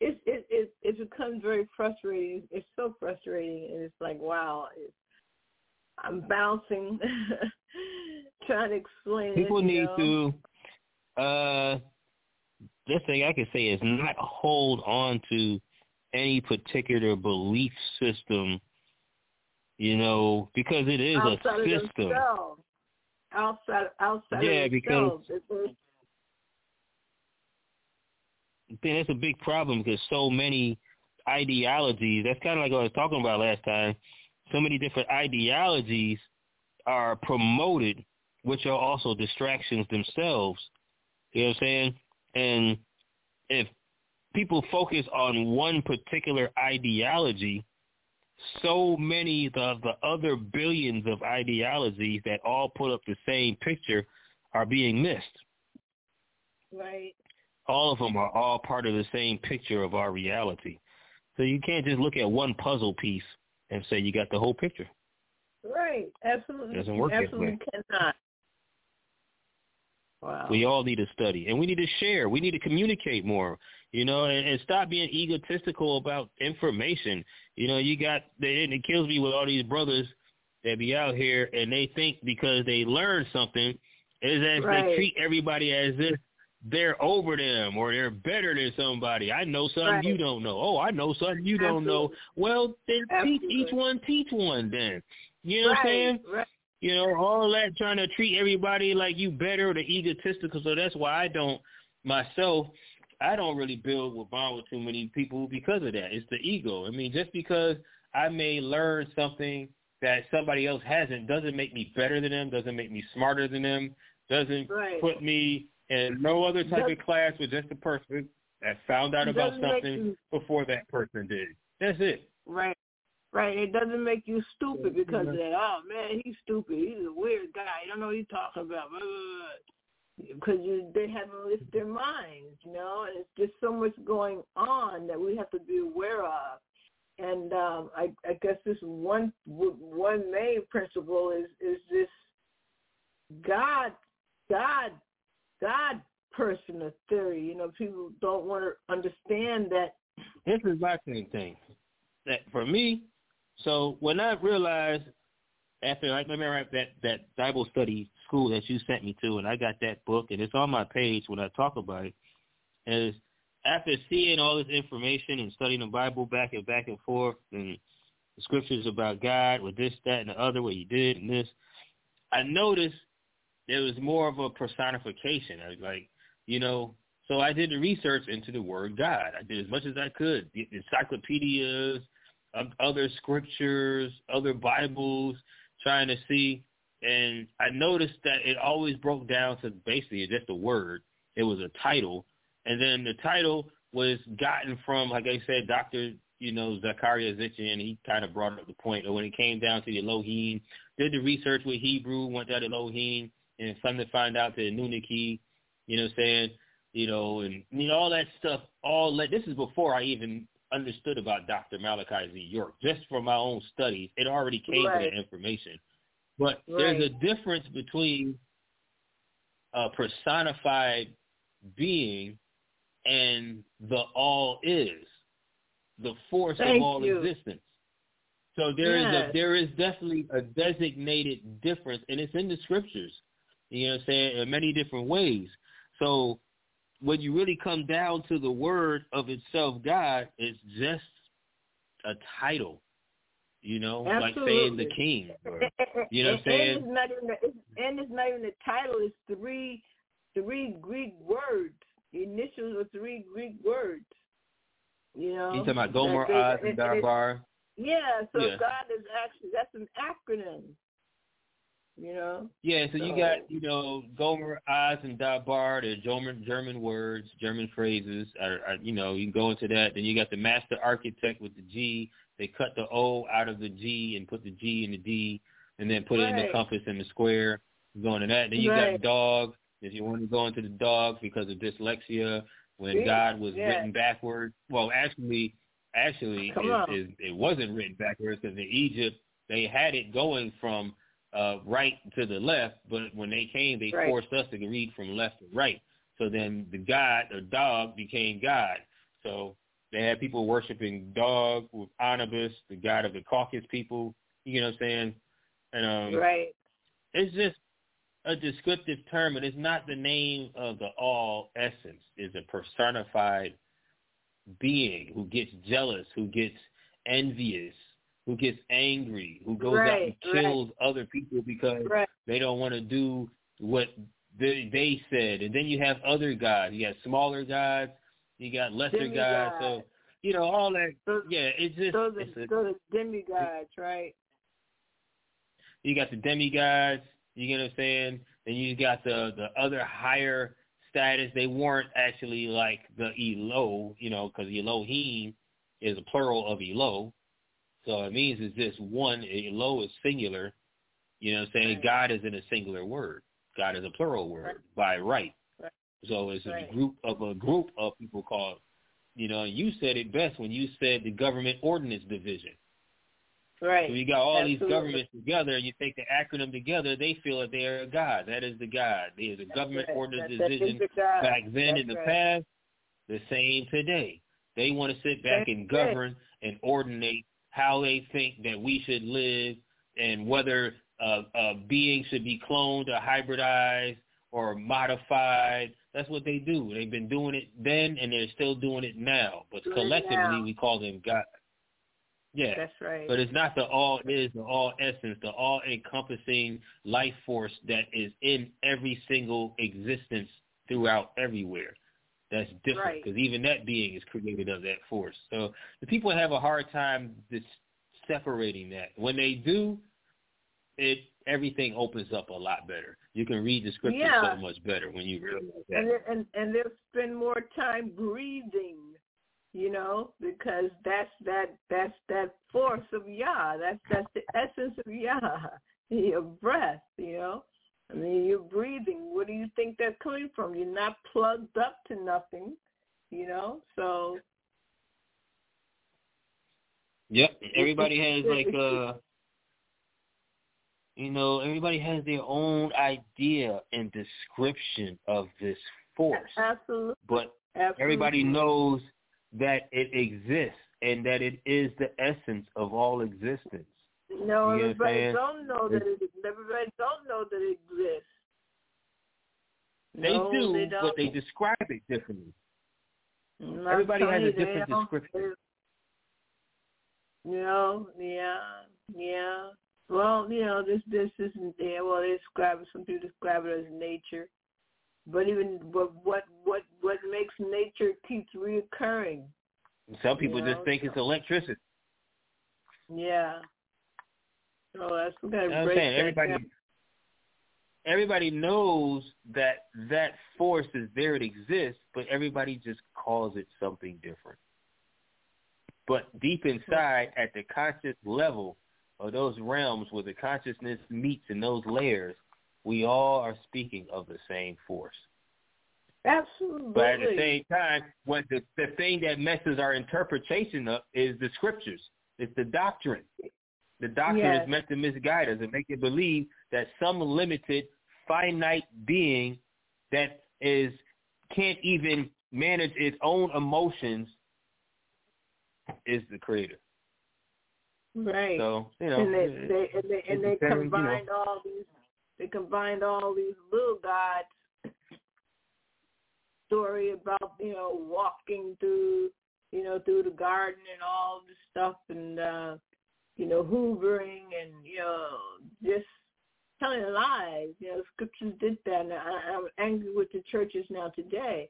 it it it it becomes very frustrating. It's so frustrating, and it's like wow, it's, I'm bouncing, [LAUGHS] trying to explain. People it, need know? to. uh this thing I can say is not hold on to any particular belief system, you know, because it is outside a system. Of outside outside yeah, of because themselves. then that's a big problem because so many ideologies. That's kind of like what I was talking about last time. So many different ideologies are promoted, which are also distractions themselves. You know what I'm saying? And if people focus on one particular ideology, so many of the other billions of ideologies that all put up the same picture are being missed. Right. All of them are all part of the same picture of our reality. So you can't just look at one puzzle piece and say you got the whole picture. Right. Absolutely. It doesn't work Absolutely cannot. Wow. We all need to study, and we need to share. We need to communicate more, you know, and, and stop being egotistical about information. You know, you got, and it kills me with all these brothers that be out here, and they think because they learn something, is as Right. they treat everybody as if they're over them or they're better than somebody. I know something Right. you don't know. Oh, I know something you don't know. Well, then teach Absolutely. each one teach one then. You know what I'm saying? Right. You know, all that trying to treat everybody like you better, or the egotistical. So that's why I don't myself. I don't really build with bond with too many people because of that. It's the ego. I mean, just because I may learn something that somebody else hasn't doesn't make me better than them. Doesn't make me smarter than them. Doesn't Right. put me in no other type Does- of class with just a person that found out about something you- before that person did. That's it. Right. Right. It doesn't make you stupid because of mm-hmm. that. Oh man, he's stupid. He's a weird guy. You don't know what he's talking about. Blah, blah, blah. Because you, they haven't lifted their minds, you know, and it's just so much going on that we have to be aware of. And um, I, I guess this one one main principle is is this God, God, God person of theory. You know, people don't want to understand that. This is my thing thing. That for me, so when I realized after I remember that that Bible study school that you sent me to, and I got that book, and it's on my page when I talk about it, is after seeing all this information and studying the Bible back and back and forth, and the scriptures about God with this, that, and the other, what He did, and this, I noticed there was more of a personification. I was like, you know, so I did the research into the word God. I did as much as I could, encyclopedias, other scriptures, other Bibles, trying to see. And I noticed that it always broke down to basically just a word. It was a title. And then the title was gotten from, like I said, Dr. You know, Zecharia Sitchin, he kind of brought up the point. that when it came down to the Elohim, did the research with Hebrew, went down to Elohim, and come to find out the Anunnaki, you know what I'm saying? You know, and you know, all that stuff, all that, this is before I even understood about Dr. Malachi Z. York. Just from my own studies, it already came Right. to that information. But there's a difference between a personified being and the all is, the force Thank of all you. existence. So there is Yes. a there is definitely a designated difference, and it's in the scriptures. You know what I'm saying? In many different ways. So when you really come down to the word of itself, God, it's just a title. You know, like saying the king. [LAUGHS] Or, You know what I'm saying? And it's not even the, it's, and it's not even the title. It's three three Greek words. The initials are three Greek words. You know. you talking about Gomer, Oz, and Dabar? Yeah. So Yeah. God is actually that's an acronym. You know. Yeah, so you got, you know, Gomer, Oz, and Dabar, the German German words, German phrases. Are, are, you know, you can go into that. Then you got the master architect with the G. They cut the O out of the G and put the G in the D, and then put it in the compass and the square. Go into that. Then you Right. got dog. If you want to go into the dog because of dyslexia, when Yeah, God was yeah. written backwards. Well, actually, actually on. is it wasn't written backwards because in Egypt they had it going from uh, right to the left, but when they came, they Right. forced us to read from left to right. So then the god or dog became God. So they had people worshiping dog with Anubis, the god of the Caucasus people. You know what I'm saying? And um, right. it's just a descriptive term, and it's not the name of the all essence. It's a personified being who gets jealous, who gets envious, who gets angry, who goes out and Right, right. kills other people because Right. they don't want to do what they, they said. And then you have other gods. You got smaller gods. You got lesser gods. So you know all that. Those, Yeah, it's just those, it's are, a, those are demigods, right? you got the demigods, you get what I'm saying? Then you got the the other higher status. They weren't actually like the Elo, you know, because Elohim is a plural of Elo. So it means is this one. Eh, Elo is singular. You know what I'm saying? Right. God is in a singular word. God is a plural word Right. by right. Right. So it's a group of a group of people called, you know, you said it best when you said the government ordinance division. Right. So you got all these governments together, and you take the acronym together. They feel that they are a god. That is the god. There's a That's government ordinance That- that is division back then That's in the past. The same today. They want to sit back That's and govern and ordinate how they think that we should live and whether uh, a being should be cloned or hybridized or modified. That's what they do. They've been doing it then, and they're still doing it now. But collectively, now. we call them God. Yeah. That's right. But it's not the all it is the all essence, the all encompassing life force that is in every single existence throughout everywhere. That's different Right. because even that being is created of that force. So the people have a hard time dis- separating that. When they do, it everything opens up a lot better. You can read the scripture Yeah. so much better when you realize and that. they- and and they'll spend more time breathing, you know, because that's that that's that force of Yah. That's that's the essence of Yah. [LAUGHS] Your breath, you know. I mean, you're breathing. What do you think that's coming from? You're not plugged up to nothing, you know. So Yep. Everybody has like it's- uh you know, everybody has their own idea and description of this force. absolutely, But absolutely. everybody knows that it exists and that it is the essence of all existence. No, You know what everybody don't know that it. Everybody don't know that it exists. They No, do, they but they describe it differently. I'm Everybody has a different description. You know, yeah, yeah. Well, you know, this this isn't yeah. Well, they describe it. Some people describe it as nature, but even but what what what makes nature keeps reoccurring? Some people You just think it's electricity. Yeah. So uh, that's we gotta You know what I'm break saying? Everybody down. everybody knows that that force is there, it exists, but everybody just calls it something different. But deep inside, at the conscious level of those realms where the consciousness meets in those layers, we all are speaking of the same force. Absolutely. But at the same time, what the, the thing that messes our interpretation up is the scriptures. It's the doctrine. The doctrine Yes. is meant to misguide us and make you believe that some limited, finite being that is can't even manage its own emotions is the creator. right. So you know, and they, they and they and they depends, you know. combined all these they combined all these little gods story about you know walking through you know through the garden and all this stuff and uh you know hoovering and you know just telling lies. You know scriptures did that and I, i'm angry with the churches now today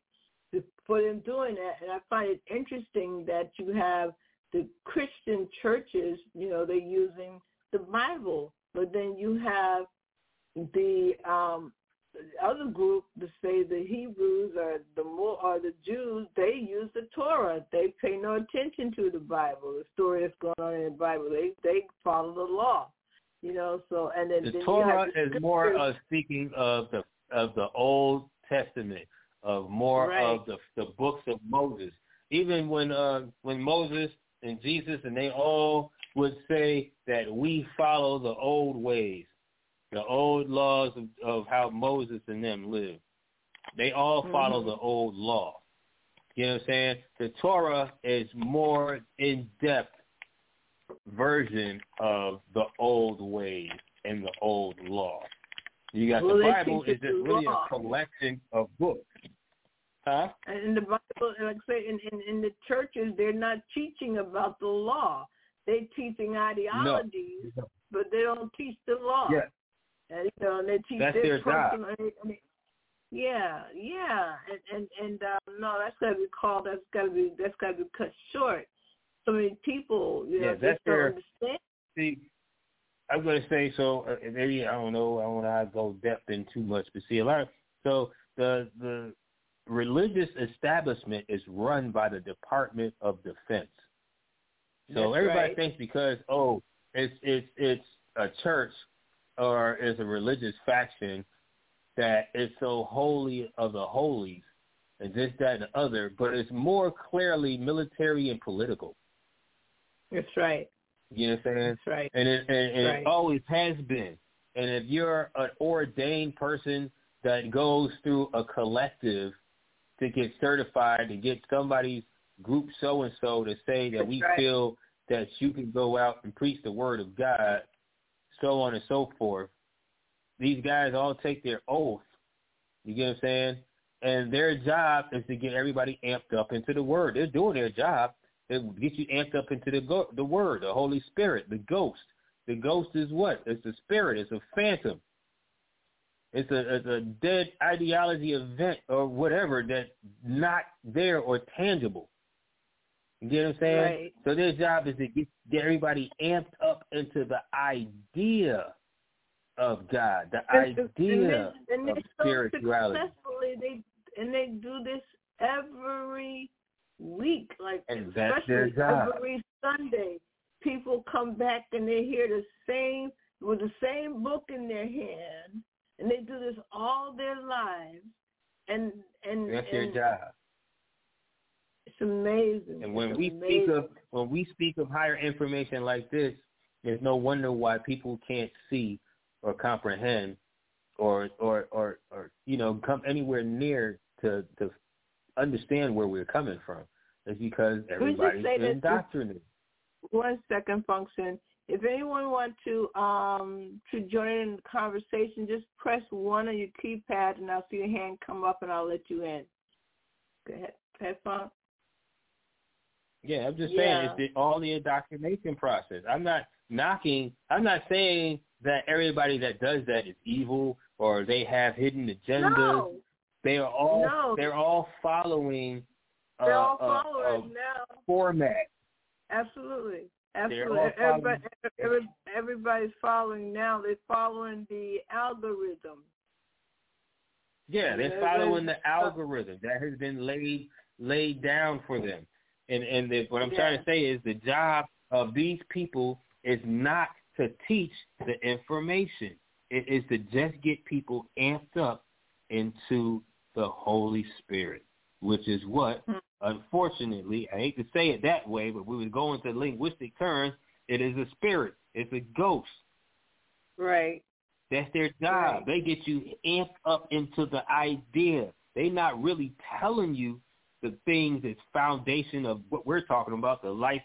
for them doing that. And i find it interesting that you have the Christian churches, you know, they're using the Bible, but then you have the um the other group to say the Hebrews or the more or the Jews, they use the Torah. They pay no attention to the Bible, the story that's going on in the Bible. They they follow the law. You know, so and then, the then Torah the is more of speaking of the of the Old Testament, of more Right. of the the books of Moses. Even when uh when Moses and Jesus, and they all would say that we follow the old ways, the old laws of, of how Moses and them lived. They all follow Mhm. the old law. You know what I'm saying? The Torah is more in-depth version of the old ways and the old law. You got Well, the Bible is just really law. a collection of books. Huh? And in the Bible, like I say, in, in, in the churches, they're not teaching about the law. They're teaching ideologies, but they don't teach the law. Yeah. And, you know, and they teach That's their their job. personal. and they- yeah, yeah, and and and um, no, that's got to be called. That's got to be that's got to be cut short. So many people, you know, Yeah, just that's don't their- understand. See, I'm going to say so. Uh, maybe I don't know. I don't want to go depth in too much, but see a lot. Of, so the the religious establishment is run by the Department of Defense. So That's everybody right. thinks because oh, it's it's it's a church or is a religious faction that is so holy of the holies and this, that, and the other, but it's more clearly military and political. That's right. You know what I'm saying? That's right. and it and, and Right. it always has been. And if you're an ordained person that goes through a collective to get certified to get somebody's group so and so to say that we right. feel that you can go out and preach the word of God, so on and so forth. These guys all take their oath. You get what I'm saying? And their job is to get everybody amped up into the word. They're doing their job. They get you amped up into the go- the word, the Holy Spirit, the ghost. The ghost is what? It's a spirit. It's a phantom. It's a, it's a dead ideology event or whatever that's not there or tangible. You get what I'm saying? Right. So their job is to get, get everybody amped up into the idea of God, the And- idea and they, and of they so spirituality. successfully they and they do this every week, like And that's their especially job. every Sunday. People come back and they hear the same with the same book in their hand, and they do this all their lives, and and That's their and job. It's amazing. And when It's we speak of when we speak of higher information like this, there's no wonder why people can't see or comprehend or or or, or you know come anywhere near to to understand where we're coming from. It's because everybody's that- indoctrinated. one second function. If anyone wants to um to join in the conversation, just press one on your keypad and I'll see your hand come up and I'll let you in. Go ahead. On. Yeah, I'm just Yeah. saying it's the, all the indoctrination process. I'm not knocking. I'm not saying that everybody that does that is evil or they have hidden agendas. No, They are all No. they're all following uh, they're all a- a followers now. format. Absolutely. Absolutely. all Everybody, everybody's following now. They're following the algorithm. Yeah, they're following the algorithm that has been laid laid down for them. And and the, what I'm Yeah. trying to say is the job of these people is not to teach the information. It is to just get people amped up into the Holy Spirit, which is what, Hmm. unfortunately, I hate to say it that way, but we would go into linguistic terms. It is a spirit. It's a ghost. Right. That's their job. Right. They get you amped up into the idea. They're not really telling you the things that's foundation of what we're talking about, the life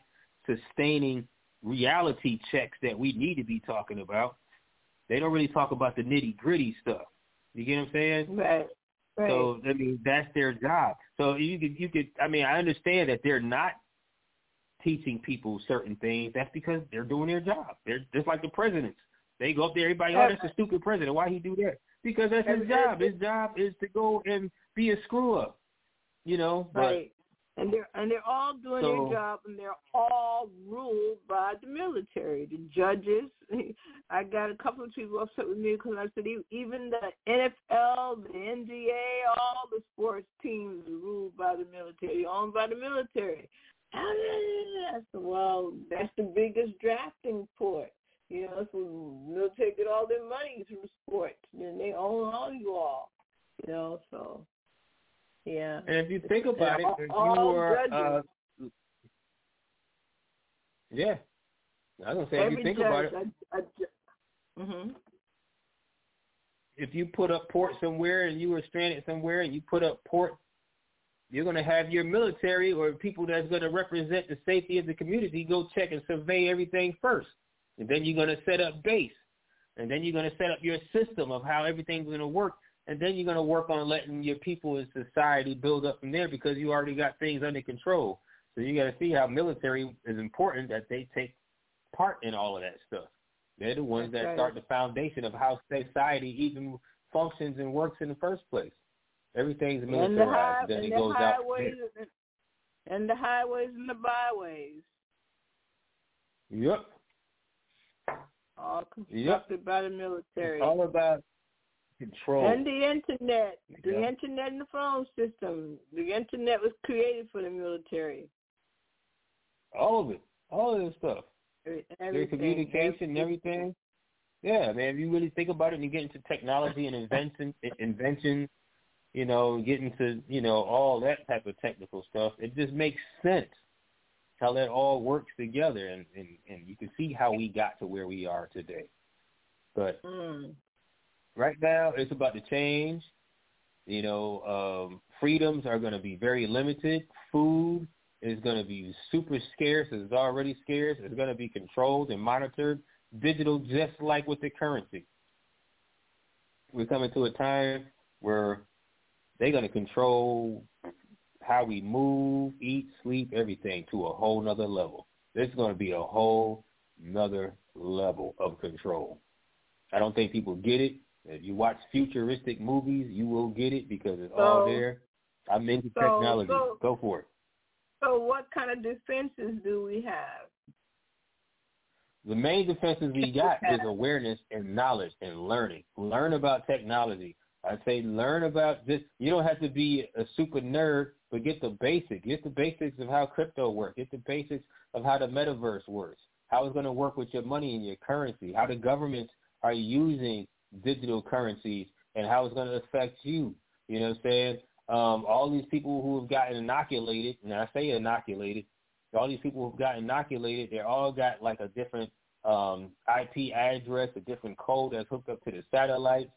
sustaining reality checks that we need to be talking about. They don't really talk about the nitty gritty stuff. You get what I'm saying? Right. Right. So I mean that's their job. So you could you could I mean I understand that they're not teaching people certain things. That's because they're doing their job. They're just like the presidents. They go up there, everybody, oh, that's a stupid president. Why he do that? Because that's his job. His job is to go and be a screw up. You know, but Right. And they're and they're all doing So- their job, and they're all ruled by the military, the judges. [LAUGHS] I got a couple of people upset with me because I said even the NFL, the NBA, all the sports teams are ruled by the military, owned by the military. [LAUGHS] I said, well, that's the biggest drafting port. You know, so the military get all their money through sports, and they own all you all. You know, so yeah. and if you think about it, all- you were uh. Yeah. I was gonna say Every if you think judge, about it, a, ju- mhm. if you put up port somewhere and you were stranded somewhere and you put up port, you're going to have your military or people that's going to represent the safety of the community go check and survey everything first. And then you're going to set up base. And then you're going to set up your system of how everything's going to work. And then you're going to work on letting your people in society build up from there because you already got things under control. So you got to see how military is important that they take part in all of that stuff. They're the ones That's that right. start the foundation of how society even functions and works in the first place. Everything's And the, militarized. high, then and it the goes out. from highways, and, and the highways and the byways. Yep. all constructed by the military. It's all about control. And the internet, the Yeah. internet and the phone system. The internet was created for the military. all of it. All of this stuff. Every- Their everything. communication and everything. Yeah, man. If you really think about it and you get into technology and invention, invention, you know, get into you know all that type of technical stuff, it just makes sense how that all works together, and and and you can see how we got to where we are today. But Mm. Right now, it's about to change. You know, um, freedoms are going to be very limited. Food is going to be super scarce. It's already scarce. It's going to be controlled and monitored. Digital, just like with the currency. We're coming to a time where they're going to control how we move, eat, sleep, everything to a whole nother level. This is going to be a whole nother level of control. I don't think people get it. If you watch futuristic movies, you will get it because it's all there. I'm into so- technology. so- Go for it. So what kind of defenses do we have? The main defenses we got [LAUGHS] is awareness and knowledge and learning. Learn about technology. I say learn about this. You don't have to be a super nerd, but get the basics. Get the basics of how crypto works. Get the basics of how the metaverse works. How it's going to work with your money and your currency. How the governments are using digital currencies and how it's going to affect you. You know what I'm saying? Um, all these people who have gotten inoculated, and I say inoculated, all these people who've got inoculated, they all got like a different um, IP address, a different code that's hooked up to the satellites.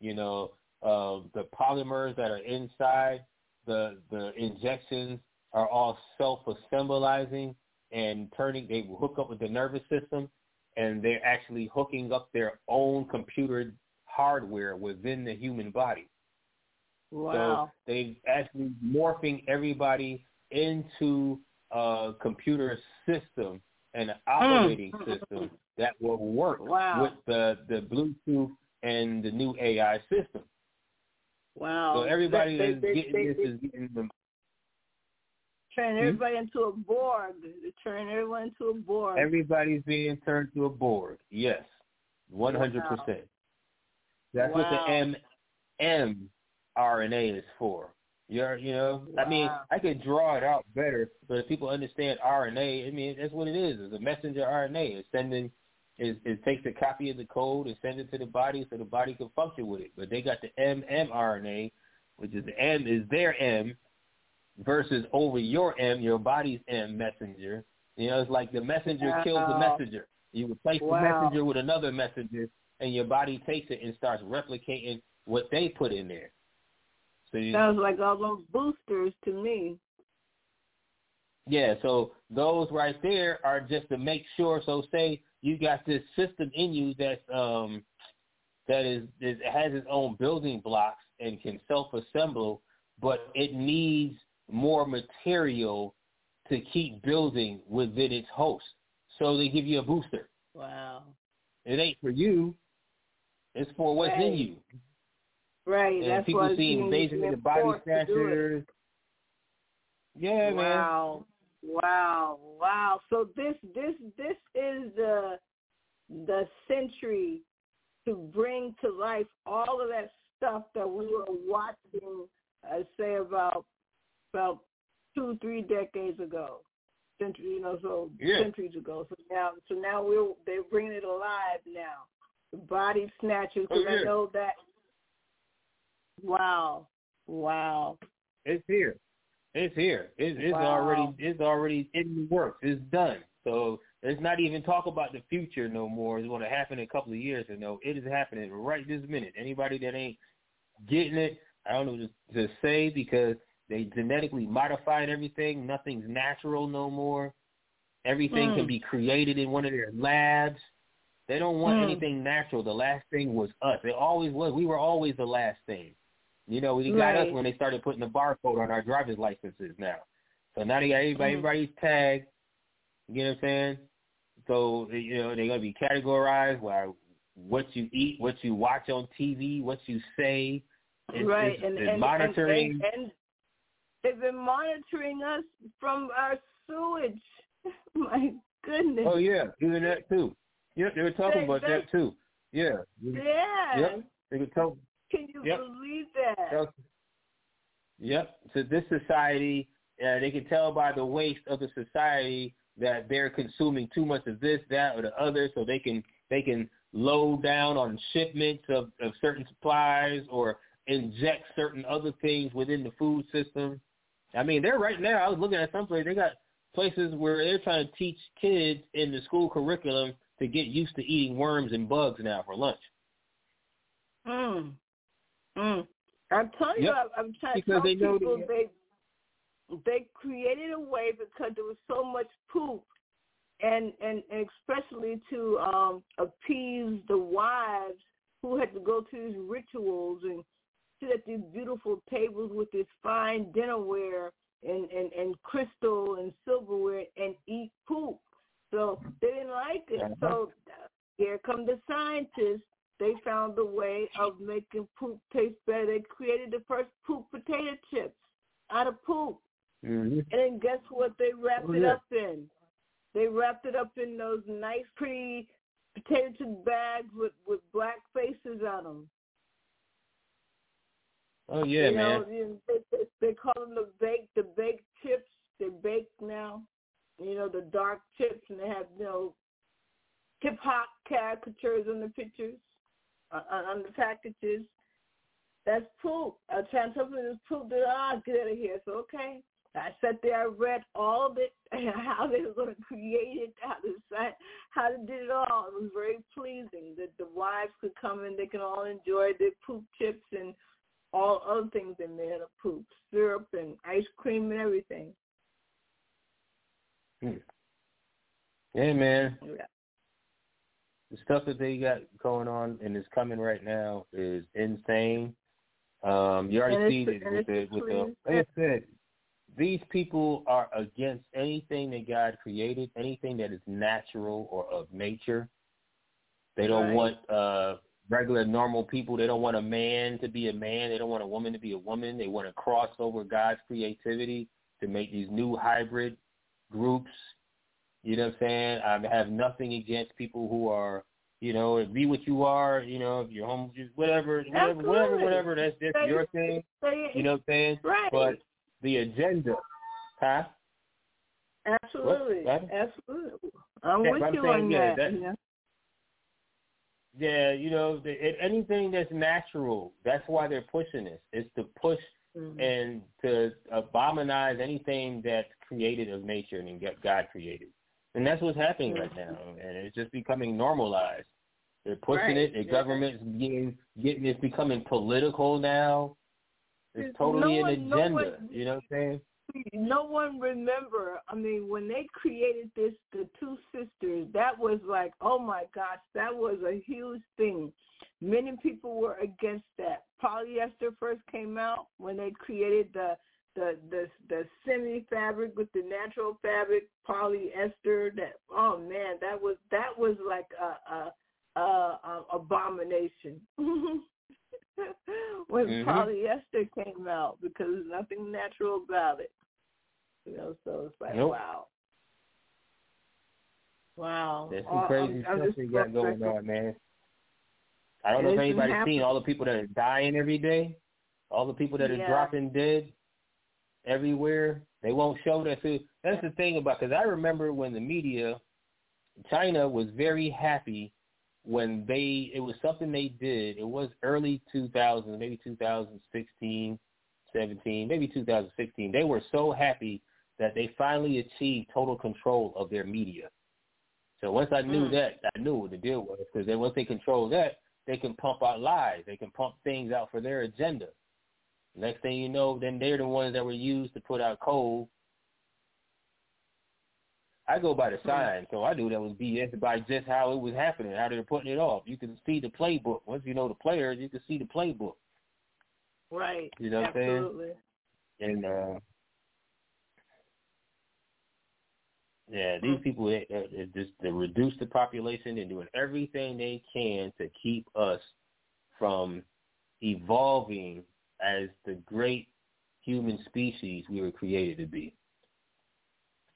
You know, uh, the polymers that are inside the the injections are all self-assembling and turning. They will hook up with the nervous system, and they're actually hooking up their own computer hardware within the human body. Wow. So they're actually morphing everybody into a computer system and an operating mm. system that will work Wow. with the, the Bluetooth and the new AI system. wow. So everybody They- that's they- getting they- this is getting the turn Hmm? everybody into a Borg. Turn everyone into a Borg. everybody's being turned to a Borg. Yes, one hundred percent. That's what the M M RNA is for. You're, you know, I mean, I could draw it out better, but if people understand RNA, I mean, that's what it is. It's a messenger RNA. It's sending, it, it takes a copy of the code and sends it to the body so the body can function with it. But they got the mRNA, which is the M is their M versus over your M, your body's M messenger. You know, it's like the messenger kills the messenger. You replace Wow. the messenger with another messenger, and your body takes it and starts replicating what they put in there. So you, Sounds like all those boosters to me. yeah, so those right there are just to make sure. So say you got this system in you that's um that is, is has its own building blocks and can self-assemble, but it needs more material to keep building within its host. So they give you a booster. Wow. It ain't for you. It's for what's in you. Right. And That's people see teens invasion of been the body forced to do it. snatchers. Yeah, man. wow. Wow. Wow. So this this this is the the century to bring to life all of that stuff that we were watching uh, say about about two, three decades ago. Century you know, so Yeah. centuries ago. So now so now we're they're bringing it alive now. The body snatchers, Oh, because I know that Wow. Wow. It's here. It's here. It's, it's Wow. already it's already in the works. It's done. So let's not even talk about the future no more. It's going to happen in a couple of years. And no, it is happening right this minute. Anybody that ain't getting it, I don't know to, to say because they genetically modified everything. Nothing's natural no more. Everything mm. can be created in one of their labs. They don't want mm. anything natural. The last thing was us. It always was. We were always the last thing. You know, they got right. us when they started putting the barcode on our driver's licenses now. So now they got everybody, mm. everybody's tagged. You know what I'm saying? So you know they're gonna be categorized by what you eat, what you watch on TV, what you say. It's, right, it's, and, it's and, monitoring. And, and, and they've been monitoring us from our sewage. [LAUGHS] My goodness. Oh yeah, doing that too. Yep, they were talking They- about they- that too. Yeah. Yeah. Yep. They were talking. Can you Yep. believe that? Yep. Yep. So this society, uh, they can tell by the waste of the society that they're consuming too much of this, that, or the other, so they can they can load down on shipments of, of certain supplies or inject certain other things within the food system. I mean, they're right now. I was looking at some place. They got places where they're trying to teach kids in the school curriculum to get used to eating worms and bugs now for lunch. Mm. Mm. I'm telling you, Yep. I'm, I'm trying to tell they know people that- they they created a way because there was so much poop, and and, and especially to um appease the wives who had to go to these rituals and sit at these beautiful tables with this fine dinnerware and and and crystal and silverware and eat poop. So they didn't like it. Uh-huh. So uh, here come the scientists they found a way of making poop taste better. They created the first poop potato chips out of poop. Mm-hmm. And then guess what they wrapped Oh, it yeah. up in? They wrapped it up in those nice, pretty potato chip bags with, with black faces on them. Oh yeah, you man. Know, they, they, they call them the baked, the baked chips. They bake now. You know, the dark chips, and they have, you know, hip hop caricatures on the pictures, uh, on on the packages. That's poop. I was trying to tell poop. That ah, get out of here. So okay, I sat there. I read all of it, [LAUGHS] and how they were going to create it, how to decide, how to did it all. It was very pleasing that the wives could come in. They can all enjoy their poop chips and all other things in there, of poop, syrup and ice cream and everything. Hmm. Yeah, man. Yeah. The stuff that they got going on and is coming right now is insane. Um, you already see it with the with the like I said, these people are against anything that God created, anything that is natural or of nature. They don't Right. want uh regular normal people. They don't want a man to be a man. They don't want a woman to be a woman. They want to cross over God's creativity to make these new hybrid groups. You know what I'm saying? I have nothing against people who are, you know, be what you are. You know, if you're home, just whatever, whatever, whatever, Absolutely. whatever. That's that's They- your thing. You know what I'm saying? right. But the agenda, huh? Absolutely. What? Absolutely. I'm Yeah, with I'm you on that. that- yeah. Yeah, you know, the, it, anything that's natural. That's why they're pushing this. Is to push Mhm. and to abominize anything that's created of nature and God- God created. And that's what's happening right now, and it's just becoming normalized. They're pushing Right, it. The yeah. government's getting getting it's becoming political now. It's totally no an one- no agenda. one- you know what I'm saying? No one remember. I mean, when they created this, the two sisters, that was like, oh my gosh, that was a huge thing. Many people were against that. Polyester first came out when they created the the the the semi fabric with the natural fabric polyester. That oh man, that was that was like a a, a, a abomination. [LAUGHS] when Mhm. polyester came out because there's nothing natural about it. You know, so it's like Nope. wow. Wow. There's Oh, some crazy I'm- I'm stuff just they got going on, man. I don't know if anybody's happening. seen all the people that are dying every day, all the people that are Yeah. dropping dead everywhere. They won't show that. So that's the thing about because I remember when the media, China was very happy when they it was something they did. It was early 2000, maybe 2016, 17, maybe 2016. They were so happy that they finally achieved total control of their media. So once I knew Mm. that, I knew what the deal was because then once they control that, they can pump out lies. They can pump things out for their agenda. Next thing you know, then they're the ones that were used to put out coal. I go by the sign, so I knew that was BS by just how it was happening, how they were putting it off. You can see the playbook. Once you know the players, you can see the playbook. Right. You know what I'm saying? Absolutely. And uh yeah, these Mm. people they, they, just they reduce the population and doing everything they can to keep us from evolving as the great human species we were created to be.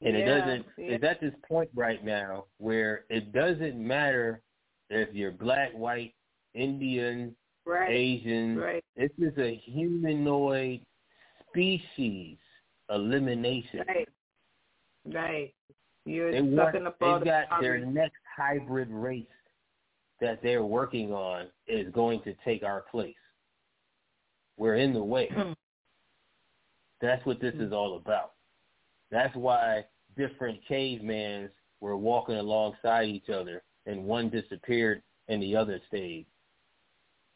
And it doesn't yeah. it's at this point right now where it doesn't matter if you're black, white, Indian, Right. Asian. Right. This is a humanoid species elimination. Right. Right. You're they want, they've the got their next hybrid race that they're working on is going to take our place. We're in the way. Hmm. That's what this is all about. That's why different cavemans were walking alongside each other and one disappeared and the other stayed.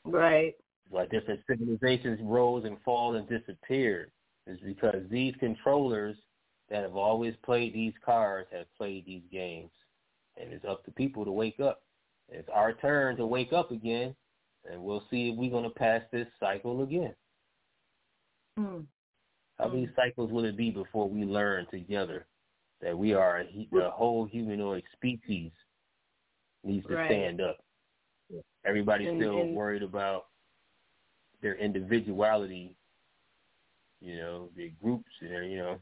right. Why different civilizations rose and fall and disappeared is because these controllers that have always played these cards have played these games. And it's up to people to wake up. It's our turn to wake up again, and we'll see if we're going to pass this cycle again. Mm. How many cycles will it be before we learn together that we are a, the whole humanoid species needs to Right. stand up? Everybody's And- still and- worried about their individuality, you know, their groups, and their, you know.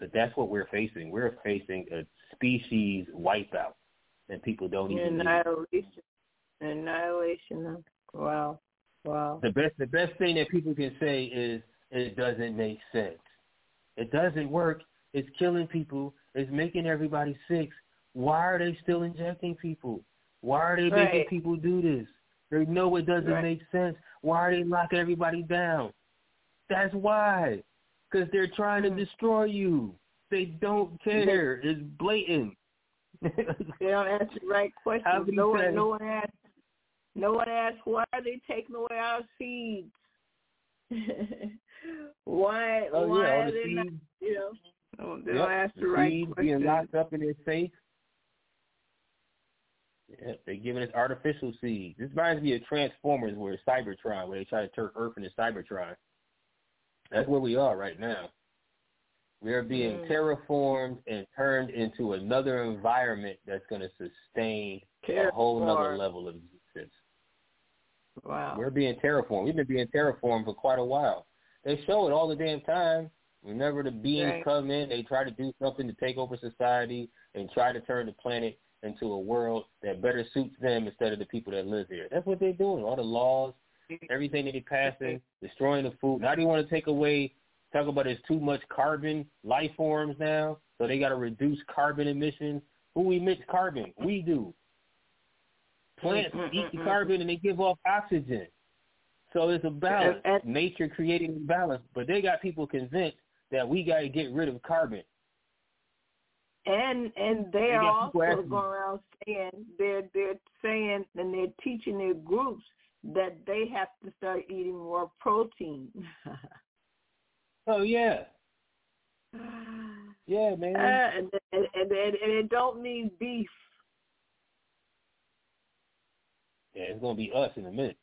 But that's what we're facing. We're facing a species wipeout, and people don't even. know. Annihilation. Annihilation. Wow. Wow. the best the best thing that people can say is it doesn't make sense. It doesn't work. It's killing people. It's making everybody sick. Why are they still injecting people? Why are they making people do this? They know it doesn't Right. make sense. Why are they locking everybody down? That's why. Because they're trying to Mhm. destroy you. They don't care. It's blatant. [LAUGHS] They don't ask the right questions. No one, times- no one asked. No one asked why are they taking away our seeds. [LAUGHS] why? oh why yeah, are the they not? You know, no, they Yep, don't ask the the right seeds questions. being locked up in their safe. Yeah, they're giving us artificial seeds. This reminds me of Transformers, where Cybertron, where they try to turn Earth into Cybertron. That's where we are right now. We are being Mm. terraformed and turned into another environment that's going to sustain a whole Terraformed. level of existence. Wow. We're being terraformed. We've been being terraformed for quite a while. They show it all the damn time. Whenever the beings Right. come in, they try to do something to take over society and try to turn the planet into a world that better suits them instead of the people that live here. That's what they're doing. All the laws, everything that they're passing, destroying the food. Now they want to take away, talk about there's too much carbon life forms now, so they got to reduce carbon emissions. Who emits carbon? We do. Plants mm-hmm, eat the mm-hmm. carbon and they give off oxygen. So it's a balance. Nature creating a balance, but they got people convinced that we got to get rid of carbon. And and they They are got people also going around saying they're they're saying and they're teaching their groups that they have to start eating more protein. [LAUGHS] Oh yeah, [SIGHS] yeah, man. Uh, and, and, and, and, it don't mean beef. yeah, it's gonna be us in a minute.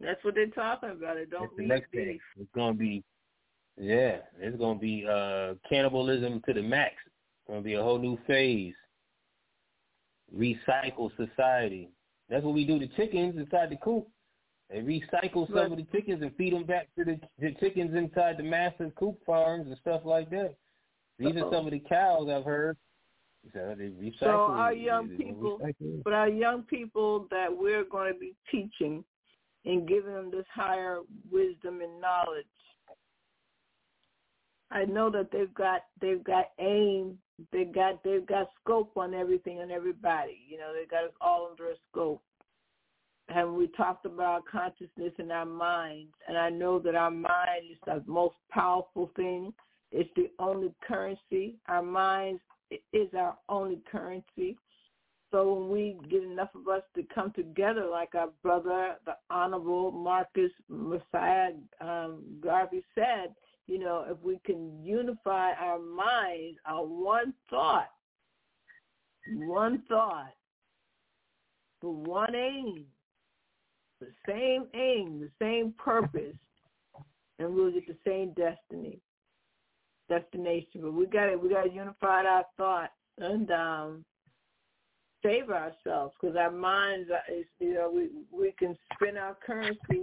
That's what they're talking about. It don't That's mean next beef. thing. It's gonna be, yeah, it's gonna be uh cannibalism to the max. It's gonna be a whole new phase. Recycle society. That's what we do to chickens inside the coop. They recycle some Right. of the chickens and feed them back to the, the chickens inside the massive coop farms and stuff like that. These Uh-oh. some of the cows I've heard. So. So our young people- But our young people that we're going to be teaching and giving them this higher wisdom and knowledge. I know that they've got they've got aim, they got they've got scope on everything and everybody. You know, they got us all under a scope. And we talked about consciousness and our minds, and I know that our mind is the most powerful thing It's the only currency. Our minds is our only currency. So when we get enough of us to come together, like our brother, the Honorable Marcus Mosiah um, Garvey said, you know, if we can unify our minds our one thought, one thought, the one aim, the same aim, the same purpose, and we'll get the same destiny, destination. But we got to we got to unify our thought and um, save ourselves because our minds are, is you know we we can spend our currency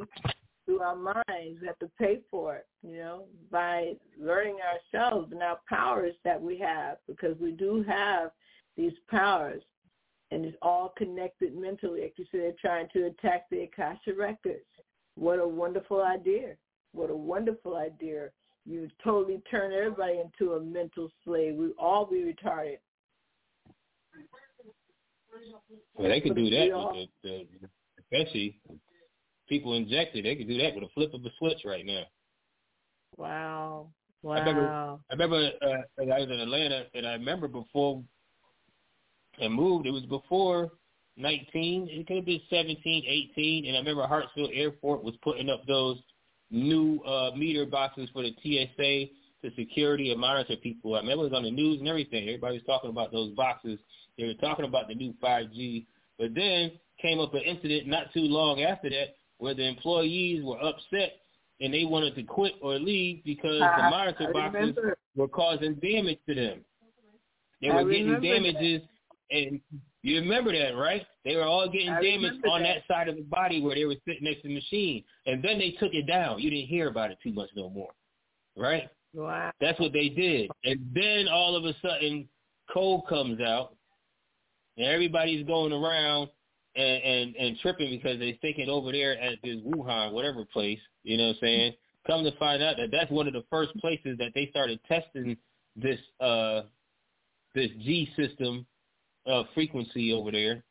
through our minds. We have to pay for it, you know, by learning ourselves and our powers that we have because we do have these powers and it's all connected mentally. Like you said, they're trying to attack the Akasha records. What a wonderful idea. What a wonderful idea. You totally turn everybody into a mental slave. We all be retarded. Well, they could do that with the, the especially people injected. They could do that with a flip of a switch right now. Wow. Wow. I remember, I remember uh, I was in Atlanta, and I remember before and moved. It was before 19. It could have been 17, 18. And I remember Hartsfield Airport was putting up those new uh, meter boxes for the TSA to security and monitor people. I remember it was on the news and everything. Everybody was talking about those boxes. They were talking about the new 5G. But then came up an incident not too long after that where the employees were upset and they wanted to quit or leave because uh, the monitor boxes were causing damage to them. They were getting damages that and you remember that, right? They were all getting I damaged on that. that side of the body where they were sitting next to the machine. And then they took it down. You didn't hear about it too much no more. Right? Wow. That's what they did. And then all of a sudden cold comes out and everybody's going around and, and, and tripping because they're thinking over there at this Wuhan, whatever place, you know what I'm saying? Come to find out that that's one of the first places that they started testing this uh this G system uh, frequency over there.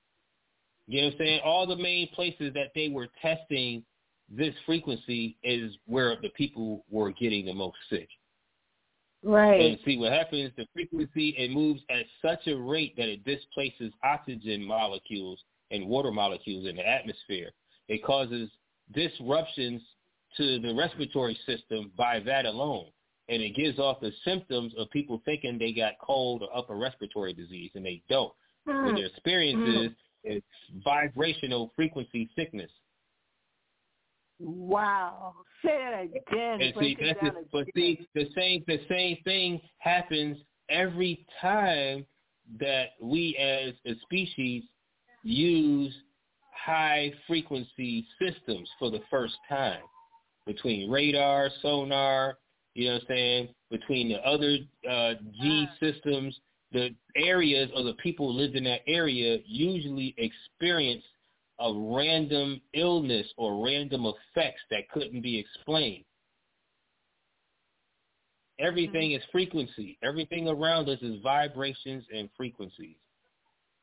You know what I'm saying? All the main places that they were testing this frequency is where the people were getting the most sick. Right. And see what happens, the frequency, it moves at such a rate that it displaces oxygen molecules and water molecules in the atmosphere. It causes disruptions to the respiratory system by that alone. And it gives off the symptoms of people thinking they got cold or upper respiratory disease, and they don't. Mm. What their experience mm. is, it's vibrational frequency sickness. Wow. Say that again. And see, that's just, but see, the same the same thing happens every time that we as a species use high frequency systems for the first time between radar, sonar, you know what I'm saying, between the other uh, G systems the areas or the people who lived in that area usually experience a random illness or random effects that couldn't be explained. Everything is frequency. Everything around us is vibrations and frequencies.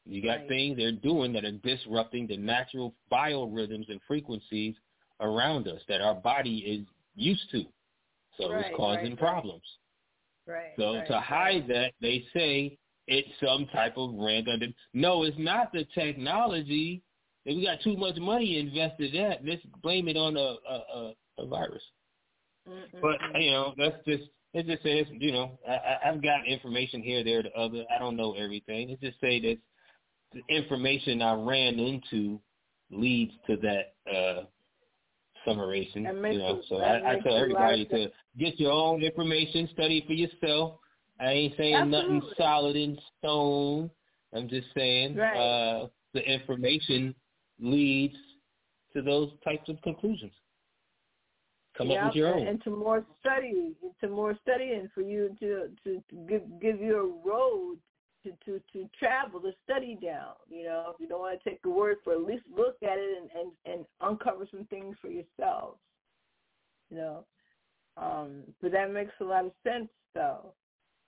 You got right. things they're doing that are disrupting the natural biorhythms and frequencies around us that our body is used to. So right, it's causing right, problems. Right. So to hide that, they say it's some type of random. No, it's not the technology. If we got too much money invested in that, let's blame it on a a, a, a virus. Mm-mm. But you know, that's just it. Just says you know I, I've got information here, there, the other. I don't know everything. It just say that information I ran into leads to that uh summation. You know, so I, I tell everybody to get your own information, study for yourself. I ain't saying Absolutely. nothing solid in stone. I'm just saying right. uh, the information leads to those types of conclusions. Come yep, up with your own. And to more study, to more studying for you to to, to give give you a road to, to, to travel, to study down. You know, if you don't want to take the word for it, at least look at it and, and, and uncover some things for yourselves. You know. Um, but that makes a lot of sense though.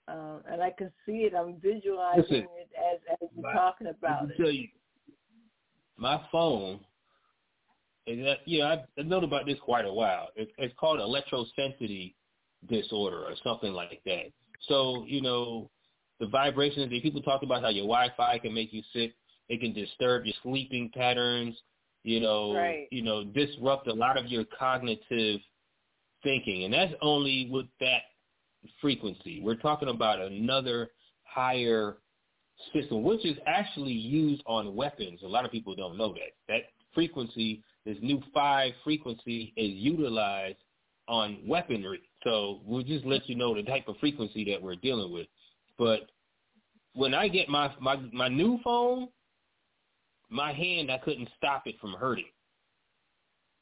Um, and I can see it. I'm visualizing Listen, it as as you're my, talking about it. Tell you, my phone. Is that, yeah, I've known about this quite a while. It, it's called electrosensitivity disorder or something like that. So, you know, the vibrations, people talk about how your Wi-Fi can make you sick. It can disturb your sleeping patterns, you know, right. you know, disrupt a lot of your cognitive thinking. And that's only with that frequency. We're talking about another higher system, which is actually used on weapons. A lot of people don't know that. That frequency, this new five frequency is utilized on weaponry. So we'll just let you know the type of frequency that we're dealing with. But when I get my my my new phone, my hand I couldn't stop it from hurting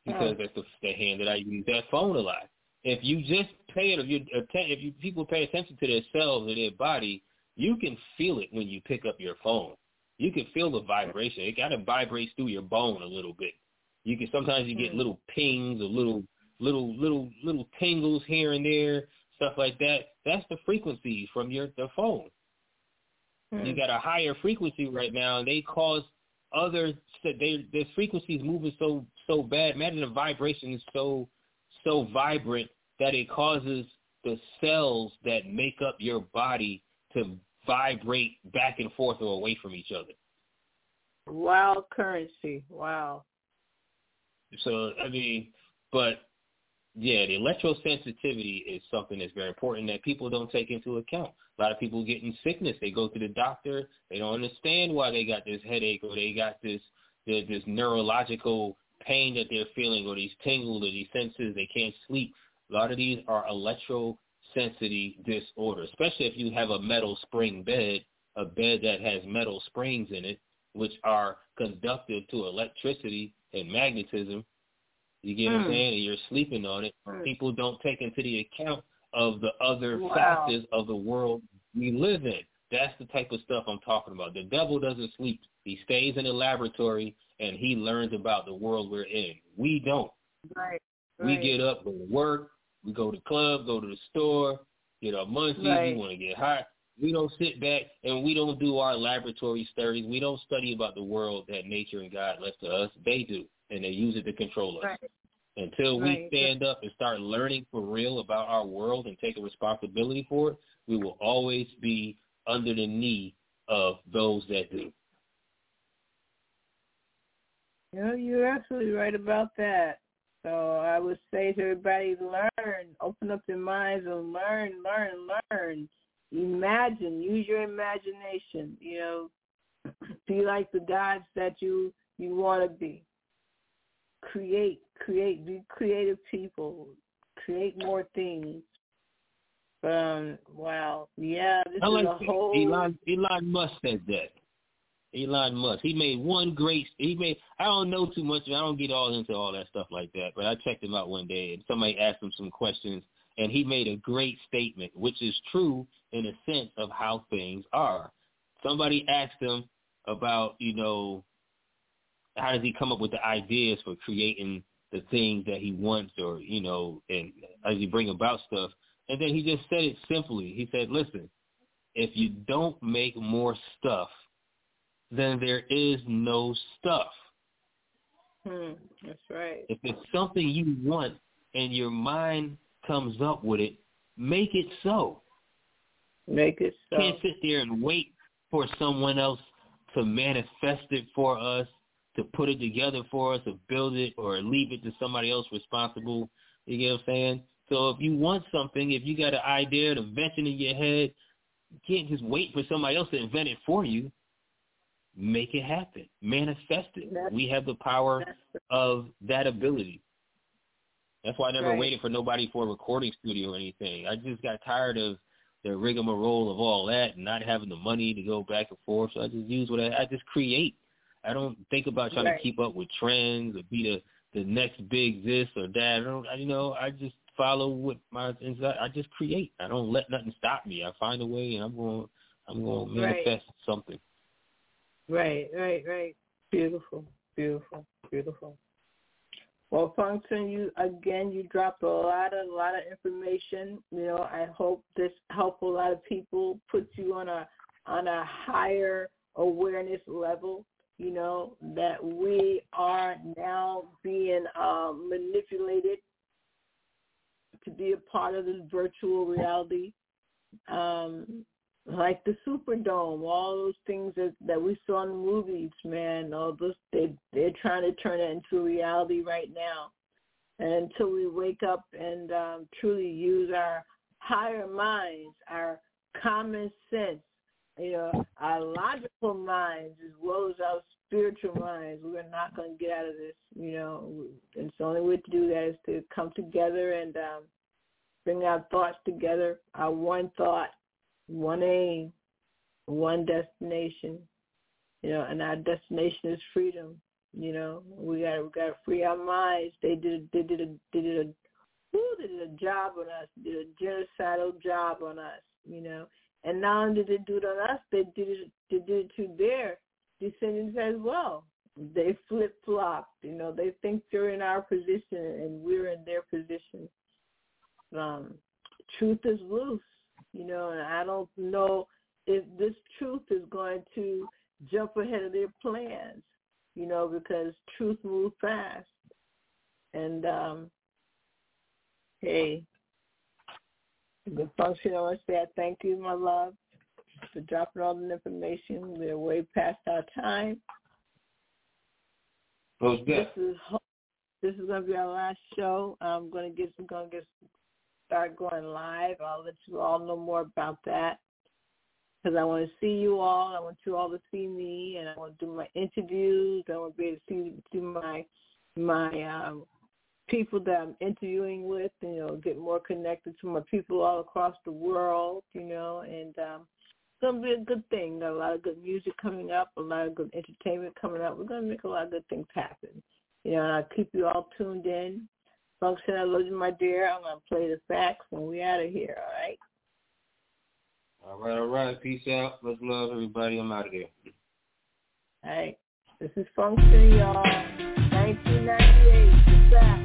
because oh. that's the, the hand that I use that phone a lot. If you just pay it, if you if you people pay attention to themselves or their body, you can feel it when you pick up your phone. You can feel the vibration. It kind of vibrates through your bone a little bit. You can sometimes you get hmm. little pings or little little little little tingles here and there, stuff like that. That's the frequencies from your the phone. Hmm. You got a higher frequency right now, and they cause other they their frequencies moving so so bad. Imagine the vibration is so so vibrant that it causes the cells that make up your body to vibrate back and forth or away from each other. Wow, currency. Wow. So I mean, but yeah, the electrosensitivity is something that's very important that people don't take into account. A lot of people get in sickness. They go to the doctor. They don't understand why they got this headache or they got this this neurological pain that they're feeling or these tingles or these senses. They can't sleep. A lot of these are electrosensitive disorders, especially if you have a metal spring bed, a bed that has metal springs in it, which are conductive to electricity and magnetism you get mm. what I'm hmm. saying? And you're sleeping on it. Mm. People don't take into the account of the other wow. factors of the world we live in. That's the type of stuff I'm talking about. The devil doesn't sleep. He stays in the laboratory and he learns about the world we're in. We don't. Right. right. We get up, go to work, we go to the club, go to the store, get our munchies, right. we want to get high. We don't sit back and we don't do our laboratory studies. We don't study about the world that nature and God left to us. They do and they use it to control us. Right. Until we stand up and start learning for real about our world and take a responsibility for it, we will always be under the knee of those that do. You know, you're absolutely right about that. So I would say to everybody, learn, open up your minds and learn, learn, learn. Imagine, use your imagination. You know, [CLEARS THROAT] be like the gods that you you want to be create, create, be creative people, create more things. Um, wow, yeah, this I like is a whole. Elon Elon Musk said that. Elon Musk. He made one great. He made. I don't know too much. I don't get all into all that stuff like that. But I checked him out one day, and somebody asked him some questions, and he made a great statement, which is true in a sense of how things are. Somebody asked him about, you know, how does he come up with the ideas for creating the things that he wants or, you know, and how does he bring about stuff? And then he just said it simply. He said, listen, if you don't make more stuff, then there is no stuff. Hmm, that's right. If it's something you want and your mind comes up with it, make it so. Make it so. Can't sit there and wait for someone else to manifest it for us to put it together for us or build it or leave it to somebody else responsible. You get what I'm saying? So if you want something, if you got an idea, an invention in your head, you can't just wait for somebody else to invent it for you. Make it happen. Manifest it. That's, we have the power of that ability. That's why I never right. waited for nobody for a recording studio or anything. I just got tired of the rigmarole of all that and not having the money to go back and forth. So I just use what I, I just create. I don't think about trying right. to keep up with trends or be the the next big this or that. I don't, I, you know, I just follow what my inside. I just create. I don't let nothing stop me. I find a way, and I'm going. I'm going to manifest right. something. Right, right, right. Beautiful, beautiful, beautiful. Well, function you again. You dropped a lot of a lot of information. You know, I hope this helped a lot of people. Put you on a on a higher awareness level you know, that we are now being um, manipulated to be a part of this virtual reality. Um, like the Superdome, all those things that that we saw in the movies, man. All those they they're trying to turn it into reality right now. And until we wake up and um, truly use our higher minds, our common sense, you know, our logical minds as well as our spiritual minds, we're not going to get out of this. You know, and so the only way to do that is to come together and um, bring our thoughts together, our one thought, one aim, one destination. You know, and our destination is freedom. You know, we got we got to free our minds. They did they did a they did a who did a job on us, did a genocidal job on us. You know, and not only did they do it on us, they did it they did it to their descendants as well. They flip flopped. You know, they think they're in our position and we're in their position. Um, truth is loose. You know, and I don't know if this truth is going to jump ahead of their plans you know, because truth moves fast. And um, hey, the function I want to say I thank you, my love, for dropping all the information. We're way past our time. This is this is gonna be our last show. I'm gonna get I'm gonna get start going live. I'll let you all know more about that because I want to see you all. I want you all to see me, and I want to do my interviews. I want to be able to see do my my um, people that I'm interviewing with. You know, get more connected to my people all across the world. You know, and um, it's gonna be a good thing. Got a lot of good music coming up, a lot of good entertainment coming up. We're gonna make a lot of good things happen. You know, and I'll keep you all tuned in. Function, I love you, my dear. I'm gonna play the facts, and we out of here. All right. All right, all right. Peace out. Much love, everybody. I'm out of here. All right. This is Function, y'all. 1998. The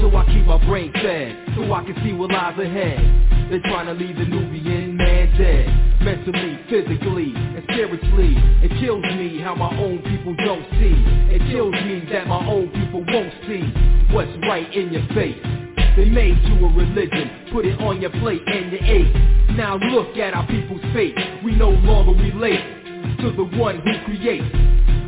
So I keep my brain fed, so I can see what lies ahead. They're trying to leave the Nubian man dead. Mentally, physically, and spiritually. It kills me how my own people don't see. It kills me that my own people won't see what's right in your face. They made you a religion, put it on your plate and you ate. Now look at our people's fate. We no longer relate to the one who creates.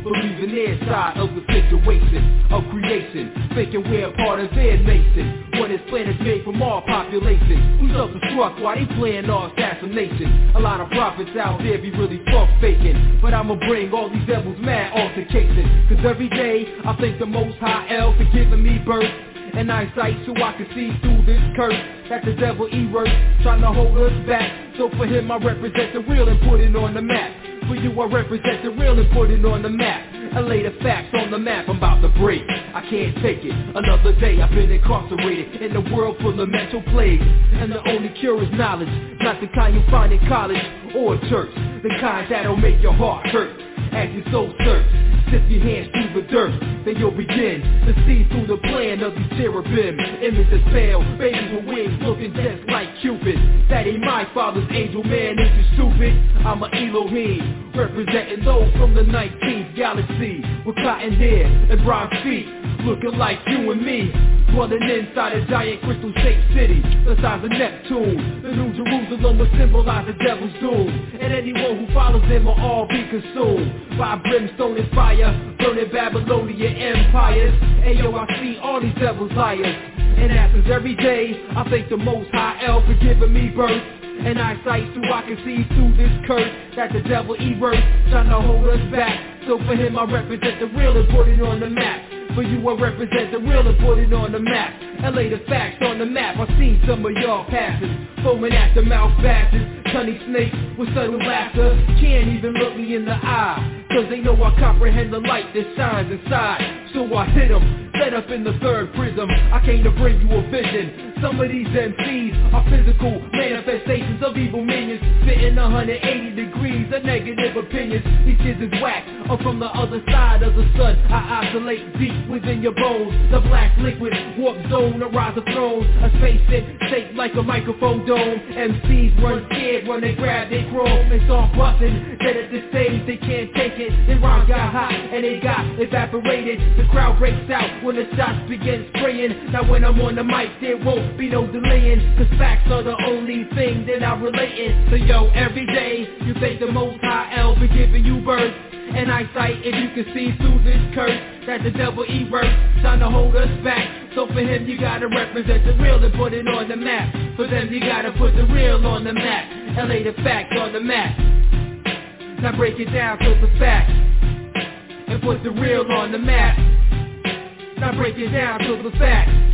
Believe in their side of the situation of creation, thinking we're part of their nation. When this planet's made from our population, we self-destruct while they plan our assassination. A lot of prophets out there be really fuck faking, but I'ma bring all these devils mad altercation. Cause every day I thank the most high El for giving me birth and eyesight so I can see through this curse that the devil erased, trying to hold us back. So for him I represent the real and put it on the map. For you I represent the real and put it on the map. I lay the facts on the map, I'm about to break. I can't take it. Another day I've been incarcerated in a world full of mental plagues. And the only cure is knowledge, not the kind you find in college or church. The kind that'll make your heart hurt as your soul search. Tip your hands through the dirt, then you'll begin to see through the plan of these cherubim. Images pale, babies with wings looking just like Cupid. That ain't my father's angel, man, is you stupid? I'm a Elohim, representing those from the 19th galaxy. With cotton hair and bronze feet, looking like you and me. Dwelling inside a giant crystal-shaped city, the size of Neptune. The New Jerusalem will symbolize the devil's doom. And anyone who follows him will all be consumed by brimstone and fire, burning Babylonian empires. Ayo, I see all these devils liars. And after every day, I thank the Most High El for giving me birth and eyesight so I can see through this curse that the devil erased, trying to hold us back. So for him I represent the real and put it on the map. For you I represent the real and put it on the map. And lay the facts on the map. I've seen some of y'all passing, foaming at the mouth bastards, cunning snakes with subtle laughter. Can't even look me in the eye. Cause they know I comprehend the light that shines inside. So I hit them, set up in the third prism. I came to bring you a vision. Some of these MCs are physical manifestations of evil minions. Spitting 180 degrees of negative opinions. These kids is whack, I'm from the other side of the sun. I isolate deep within your bones. The black liquid, warp zone, a rise of thrones. A space shaped like a microphone dome. MCs run scared when they grab their chrome and start busting Then at the stage they can't take it. They rhyme got hot and they got evaporated. The crowd breaks out when the shots begin spraying. Now when I'm on the mic there won't be no delaying. Cause facts are the only thing that I'm relating. So yo, every day you thank the most high El for giving you birth and I eyesight. If you can see through this curse that the devil work trying to hold us back. So for him you gotta represent the real and put it on the map. For them you gotta put the real on the map. And lay the facts on the map. Now break it down to the facts and put the real on the map. Now break it down to the facts